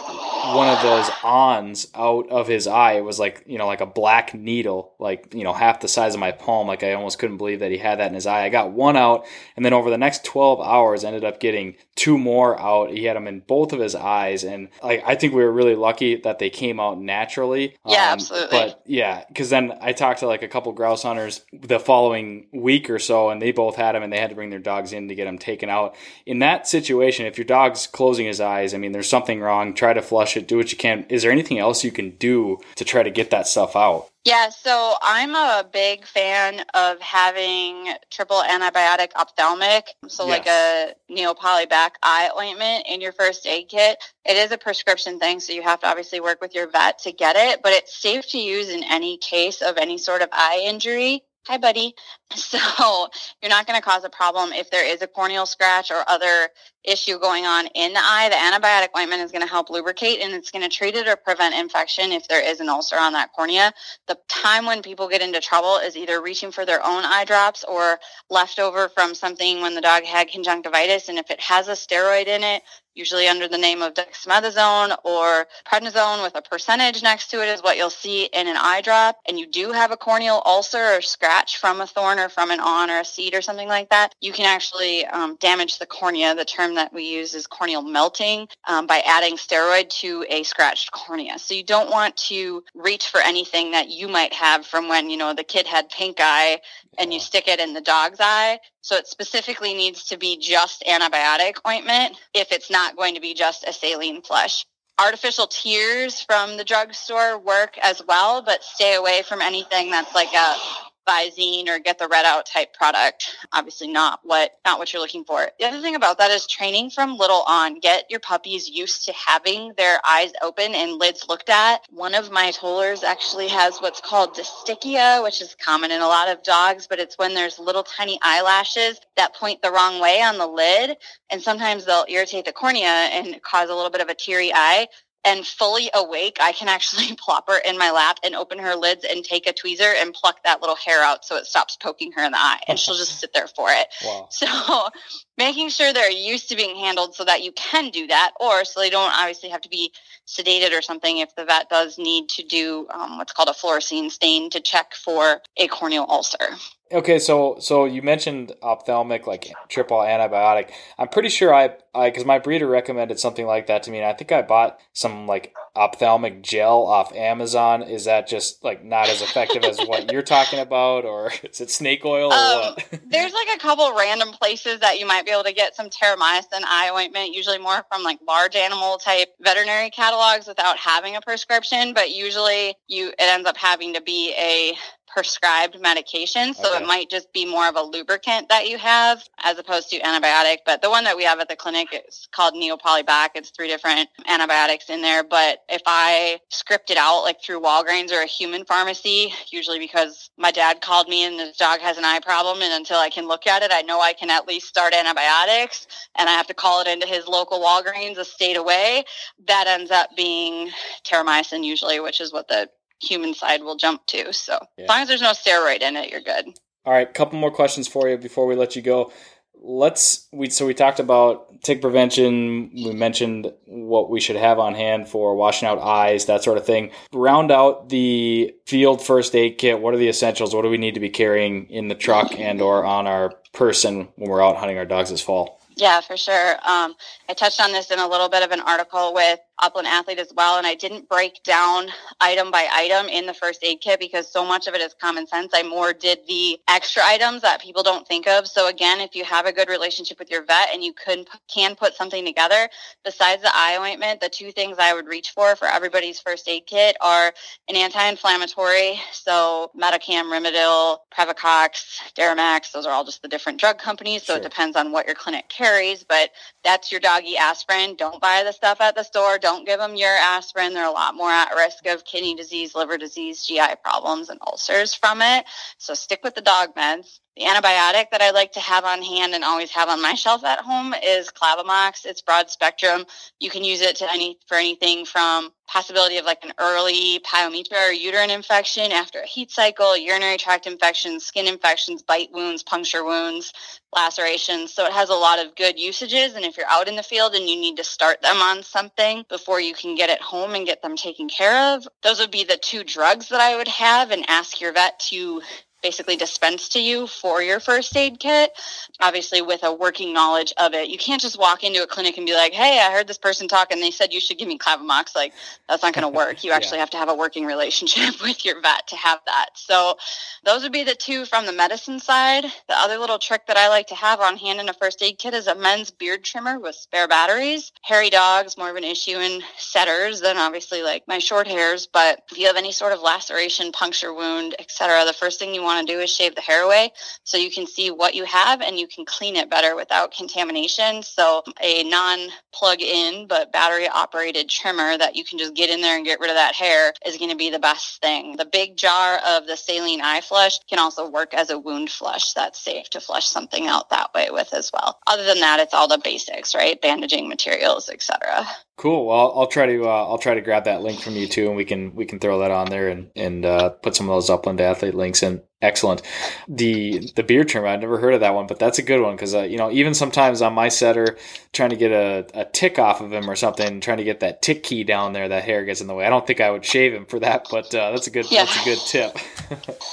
one of those awns out of his eye. It was like you know like a black needle like you know half the size of my palm. Like i almost couldn't believe that he had that in his eye. I got one out and then over the next 12 hours ended up getting two more out. He had them in both of his eyes and like i think we were really lucky that they came out naturally. Um, Yeah, absolutely. but yeah because then i talked to like a couple grouse hunters the following week or so and they both had them and they had to bring their dogs in to get them taken out. In that situation if your dog's closing his eyes i mean there's something wrong try to flush it do what you can is there anything else you can do to try to get that stuff out Yeah, so I'm a big fan of having triple antibiotic ophthalmic, so like a Neopolybac eye ointment in your first aid kit. It is a prescription thing, so you have to obviously work with your vet to get it, but it's safe to use in any case of any sort of eye injury. Hi, buddy. So you're not going to cause a problem if there is a corneal scratch or other issue going on in the eye. The antibiotic ointment is going to help lubricate and it's going to treat it or prevent infection if there is an ulcer awn that cornea. The time when people get into trouble is either reaching for their own eye drops or leftover from something when the dog had conjunctivitis. And if it has a steroid in it, usually under the name of dexamethasone or prednisone with a percentage next to it is what you'll see in an eye drop. And you do have a corneal ulcer or scratch from a thorn or from an on or a seed or something like that, you can actually um, damage the cornea. The term that we use is corneal melting um, by adding steroid to a scratched cornea. So you don't want to reach for anything that you might have from when, you know, the kid had pink eye and you stick it in the dog's eye. So it specifically needs to be just antibiotic ointment if it's not going to be just a saline flush. Artificial tears from the drugstore work as well, but stay away from anything that's like a Visine or get the red out type product. Obviously not what not what you're looking for. The other thing about that is training from little on. Get your puppies used to having their eyes open and lids looked at. One of my tollers actually has what's called distichia, which is common in a lot of dogs, but it's when there's little tiny eyelashes that point the wrong way on the lid. And sometimes they'll irritate the cornea and cause a little bit of a teary eye and fully awake, I can actually plop her in my lap and open her lids and take a tweezer and pluck that little hair out so it stops poking her in the eye and she'll just sit there for it. Wow. So making sure they're used to being handled so that you can do that or so they don't obviously have to be sedated or something if the vet does need to do um, what's called a fluorescein stain to check for a corneal ulcer. Okay, so so you mentioned ophthalmic like triple antibiotic. I'm pretty sure I I because my breeder recommended something like that to me, and I think I bought some like ophthalmic gel off Amazon. Is that just like not as effective as what you're talking about, or is it snake oil or Um, what? there's like a couple random places that you might be able to get some terramycin eye ointment, usually more from like large animal type veterinary catalogs without having a prescription, but usually you it ends up having to be a prescribed medication. So Okay. it might just be more of a lubricant that you have as opposed to antibiotic. But the one that we have at the clinic is called Neopolybac. It's three different antibiotics in there. But if I script it out like through Walgreens or a human pharmacy, usually because my dad called me and his dog has an eye problem, and until I can look at it, I know I can at least start antibiotics, and I have to call it into his local Walgreens a state away. That ends up being terramycin usually, which is what the human side will jump to. So Yeah. as long as there's no steroid in it, you're good. All right, couple more questions for you before we let you go. Let's we so we talked about tick prevention. We mentioned what we should have on hand for washing out eyes, that sort of thing. Round out the field first aid kit. What are the essentials? What do we need to be carrying in the truck and or on our person when we're out hunting our dogs this fall? Yeah, for sure. Um, I touched on this in a little bit of an article with Upland Athlete as well, and I didn't break down item by item in the first aid kit because so much of it is common sense. I more did the extra items that people don't think of. So again, if you have a good relationship with your vet and you can can put something together, besides the eye ointment, the two things I would reach for for everybody's first aid kit are an anti-inflammatory, so Metacam, Rimadyl, Previcox, Deramax. Those are all just the different drug companies. So Sure. it depends on what your clinic carries, but that's your doggy aspirin. Don't buy the stuff at the store. Don't give them your aspirin. They're a lot more at risk of kidney disease, liver disease, GI problems, and ulcers from it. So stick with the dog meds. The antibiotic that I like to have on hand and always have on my shelf at home is Clavamox. It's broad spectrum. You can use it to any for anything from possibility of like an early pyometra or uterine infection after a heat cycle, urinary tract infections, skin infections, bite wounds, puncture wounds, lacerations. So it has a lot of good usages. And if you're out in the field and you need to start them on something before you can get it home and get them taken care of, those would be the two drugs that I would have and ask your vet to basically dispense to you for your first aid kit, obviously with a working knowledge of it. You can't just walk into a clinic and be like, hey, I heard this person talk and they said you should give me Clavamox. Like, that's not going to work. You actually have to have a working relationship with your vet to have that. So those would be the two from the medicine side. The other little trick that I like to have on hand in a first aid kit is a men's beard trimmer with spare batteries. Hairy dogs, more of an issue in setters than obviously like my short hairs. But if you have any sort of laceration, puncture wound, etc., the first thing you want to do is shave the hair away so you can see what you have and you can clean it better without contamination. So a non plug in but battery operated trimmer that you can just get in there and get rid of that hair is going to be the best thing. The big jar of the saline eye flush can also work as a wound flush. That's safe to flush something out that way with as well. Other than that, it's all the basics, right? Bandaging materials, etc. Cool. Well, I'll try to uh, I'll try to grab that link from you too, and we can we can throw that on there and and uh, put some of those Upland athlete links in. Excellent. The the beard trimmer, I've never heard of that one, but that's a good one because uh, you know even sometimes on my setter, trying to get a, a tick off of him or something, trying to get that tick key down there, that hair gets in the way. I don't think I would shave him for that, but uh, that's a good Yeah. that's a good tip.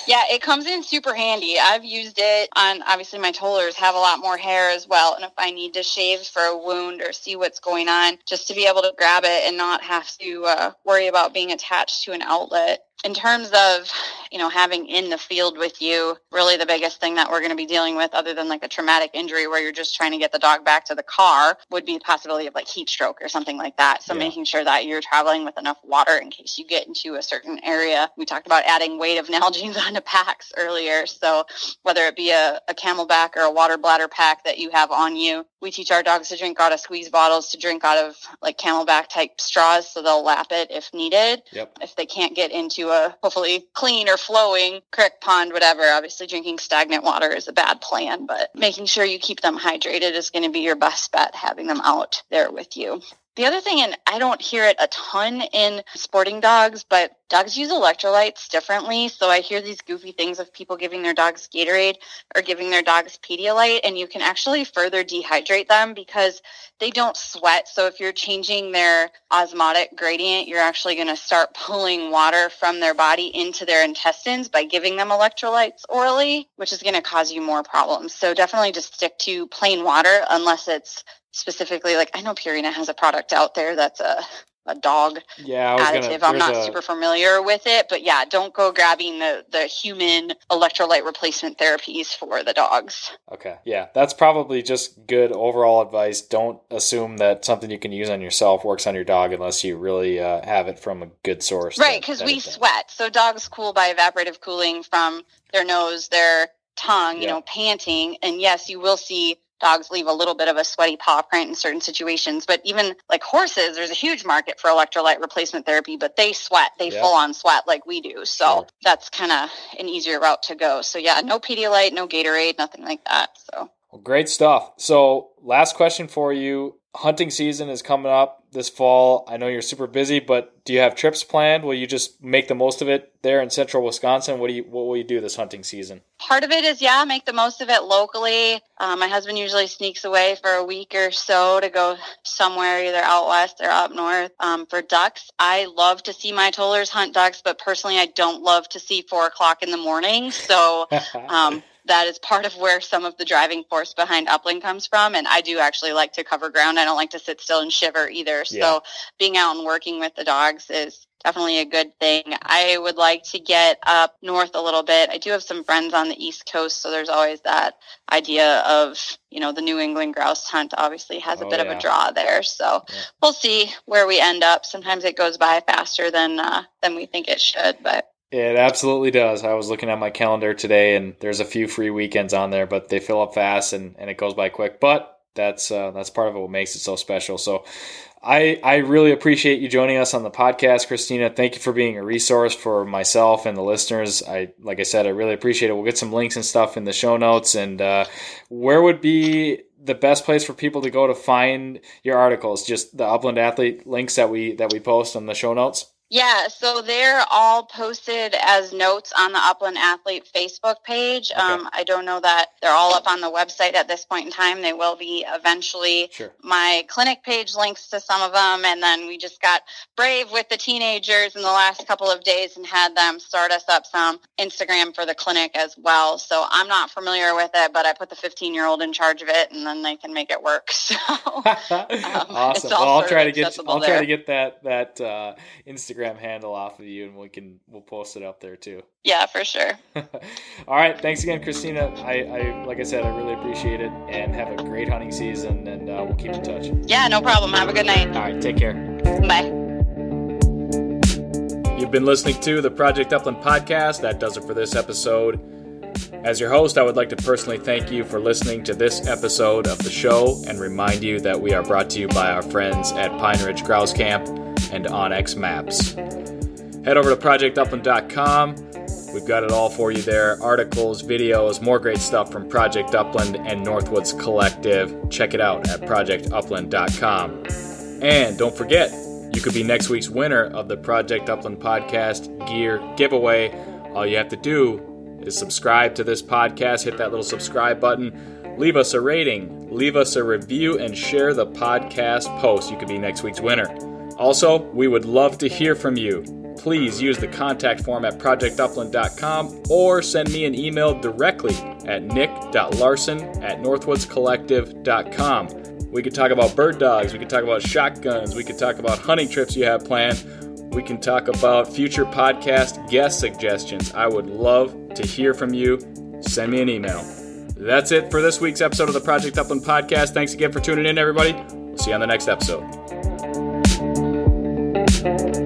Yeah, it comes in super handy. I've used it on obviously my tollers have a lot more hair as well. And if I need to shave for a wound or see what's going on, just to be able to grab it and not have to uh, worry about being attached to an outlet. In terms of you know having in the field with you really the biggest thing that we're going to be dealing with other than like a traumatic injury where you're just trying to get the dog back to the car would be the possibility of like heat stroke or something like that. So Yeah. making sure that you're traveling with enough water in case you get into a certain area. We talked about adding weight of nalgene's onto packs earlier. So whether it be a, a CamelBak or a water bladder pack that you have on you we teach our dogs to drink out of squeeze bottles to drink out of like CamelBak type straws so they'll lap it if needed Yep. if they can't get into a hopefully clean or flowing creek, pond, whatever. Obviously, drinking stagnant water is a bad plan, but making sure you keep them hydrated is going to be your best bet, having them out there with you. The other thing, and I don't hear it a ton in sporting dogs, but dogs use electrolytes differently. So I hear these goofy things of people giving their dogs Gatorade or giving their dogs Pedialyte, and you can actually further dehydrate them because they don't sweat. So if you're changing their osmotic gradient, you're actually going to start pulling water from their body into their intestines by giving them electrolytes orally, which is going to cause you more problems. So definitely just stick to plain water unless it's specifically like I know Purina has a product out there that's a a dog Yeah, additive. gonna. I'm not a- super familiar with it, but yeah, don't go grabbing the the human electrolyte replacement therapies for the dogs. Okay. Yeah, that's probably just good overall advice. Don't assume that something you can use on yourself works on your dog unless you really uh, have it from a good source. Right, because we sweat. So dogs cool by evaporative cooling from their nose, their tongue, you Yeah. know, panting. And yes, you will see dogs leave a little bit of a sweaty paw print in certain situations. But even like horses, there's a huge market for electrolyte replacement therapy, but they sweat. They Yeah. full on sweat like we do. So Sure. that's kind of an easier route to go. So yeah, no Pedialyte, no Gatorade, nothing like that. So Well, great stuff. So, last question for you. Hunting season is coming up this fall. I know you're super busy, but do you have trips planned? Will you just make the most of it there in central Wisconsin? What do you what will you do this hunting season? part of it is yeah make the most of it locally um, my husband usually sneaks away for a week or so to go somewhere either out west or up north um, for ducks i love to see my tollers hunt ducks but personally i don't love to see four o'clock in the morning so um, that is part of where some of the driving force behind upland comes from and i do actually like to cover ground. I don't like to sit still and shiver either. Yeah. so being out and working with the dogs is definitely a good thing. I would like to get up north a little bit. I do have some friends on the east coast so there's always that idea of you know the new england grouse hunt obviously has a Oh, bit of a draw there. So Yeah. we'll see where we end up. Sometimes it goes by faster than uh, than we think it should but It absolutely does. I was looking at my calendar today, and there's a few free weekends on there, but they fill up fast and, and it goes by quick. But that's uh, that's part of what makes it so special. So I I really appreciate you joining us on the podcast, Christina. Thank you for being a resource for myself and the listeners. I like I said, I really appreciate it. We'll get some links and stuff in the show notes. And uh, where would be the best place for people to go to find your articles? Just the Upland Athlete links that we that we post on the show notes. Yeah, so they're all posted as notes on the Upland Athlete Facebook page. Okay. Um, I don't know that they're all up on the website at this point in time. They will be eventually. Sure. My clinic page links to some of them, and then we just got brave with the teenagers in the last couple of days and had them start us up some Instagram for the clinic as well. So I'm not familiar with it, but I put the 15 year old in charge of it, and then they can make it work. So awesome. it's Well, I'll try to get I'll try to get that that uh, Instagram handle off of you, and we can we'll post it up there too. yeah, for sure. All right, thanks again, Christina. I, I like I said, I really appreciate it, and have a great hunting season, and uh, we'll keep in touch. Yeah, no problem. Have a good night. All right, take care. Bye. You've been listening to the Project Upland podcast. That does it for this episode. As your host, I would like to personally thank you for listening to this episode of the show and remind you that we are brought to you by our friends at Pine Ridge Grouse Camp and onX Maps. Head over to projectupland.com. We've got it all for you there articles, videos, more great stuff from Project Upland and Northwoods Collective. Check it out at projectupland.com. And don't forget, you could be next week's winner of the Project Upland Podcast gear giveaway. All you have to do is subscribe to this podcast, hit that little subscribe button, leave us a rating, leave us a review, and share the podcast post. You could be next week's winner. Also, we would love to hear from you. Please use the contact form at projectupland.com or send me an email directly at nick.larson at northwoodscollective.com. We could talk about bird dogs, we could talk about shotguns, we could talk about hunting trips you have planned, We can talk about future podcast guest suggestions. I would love to hear from you. Send me an email. That's it for this week's episode of the Project Upland podcast. Thanks again for tuning in, everybody. We'll see you on the next episode. Okay.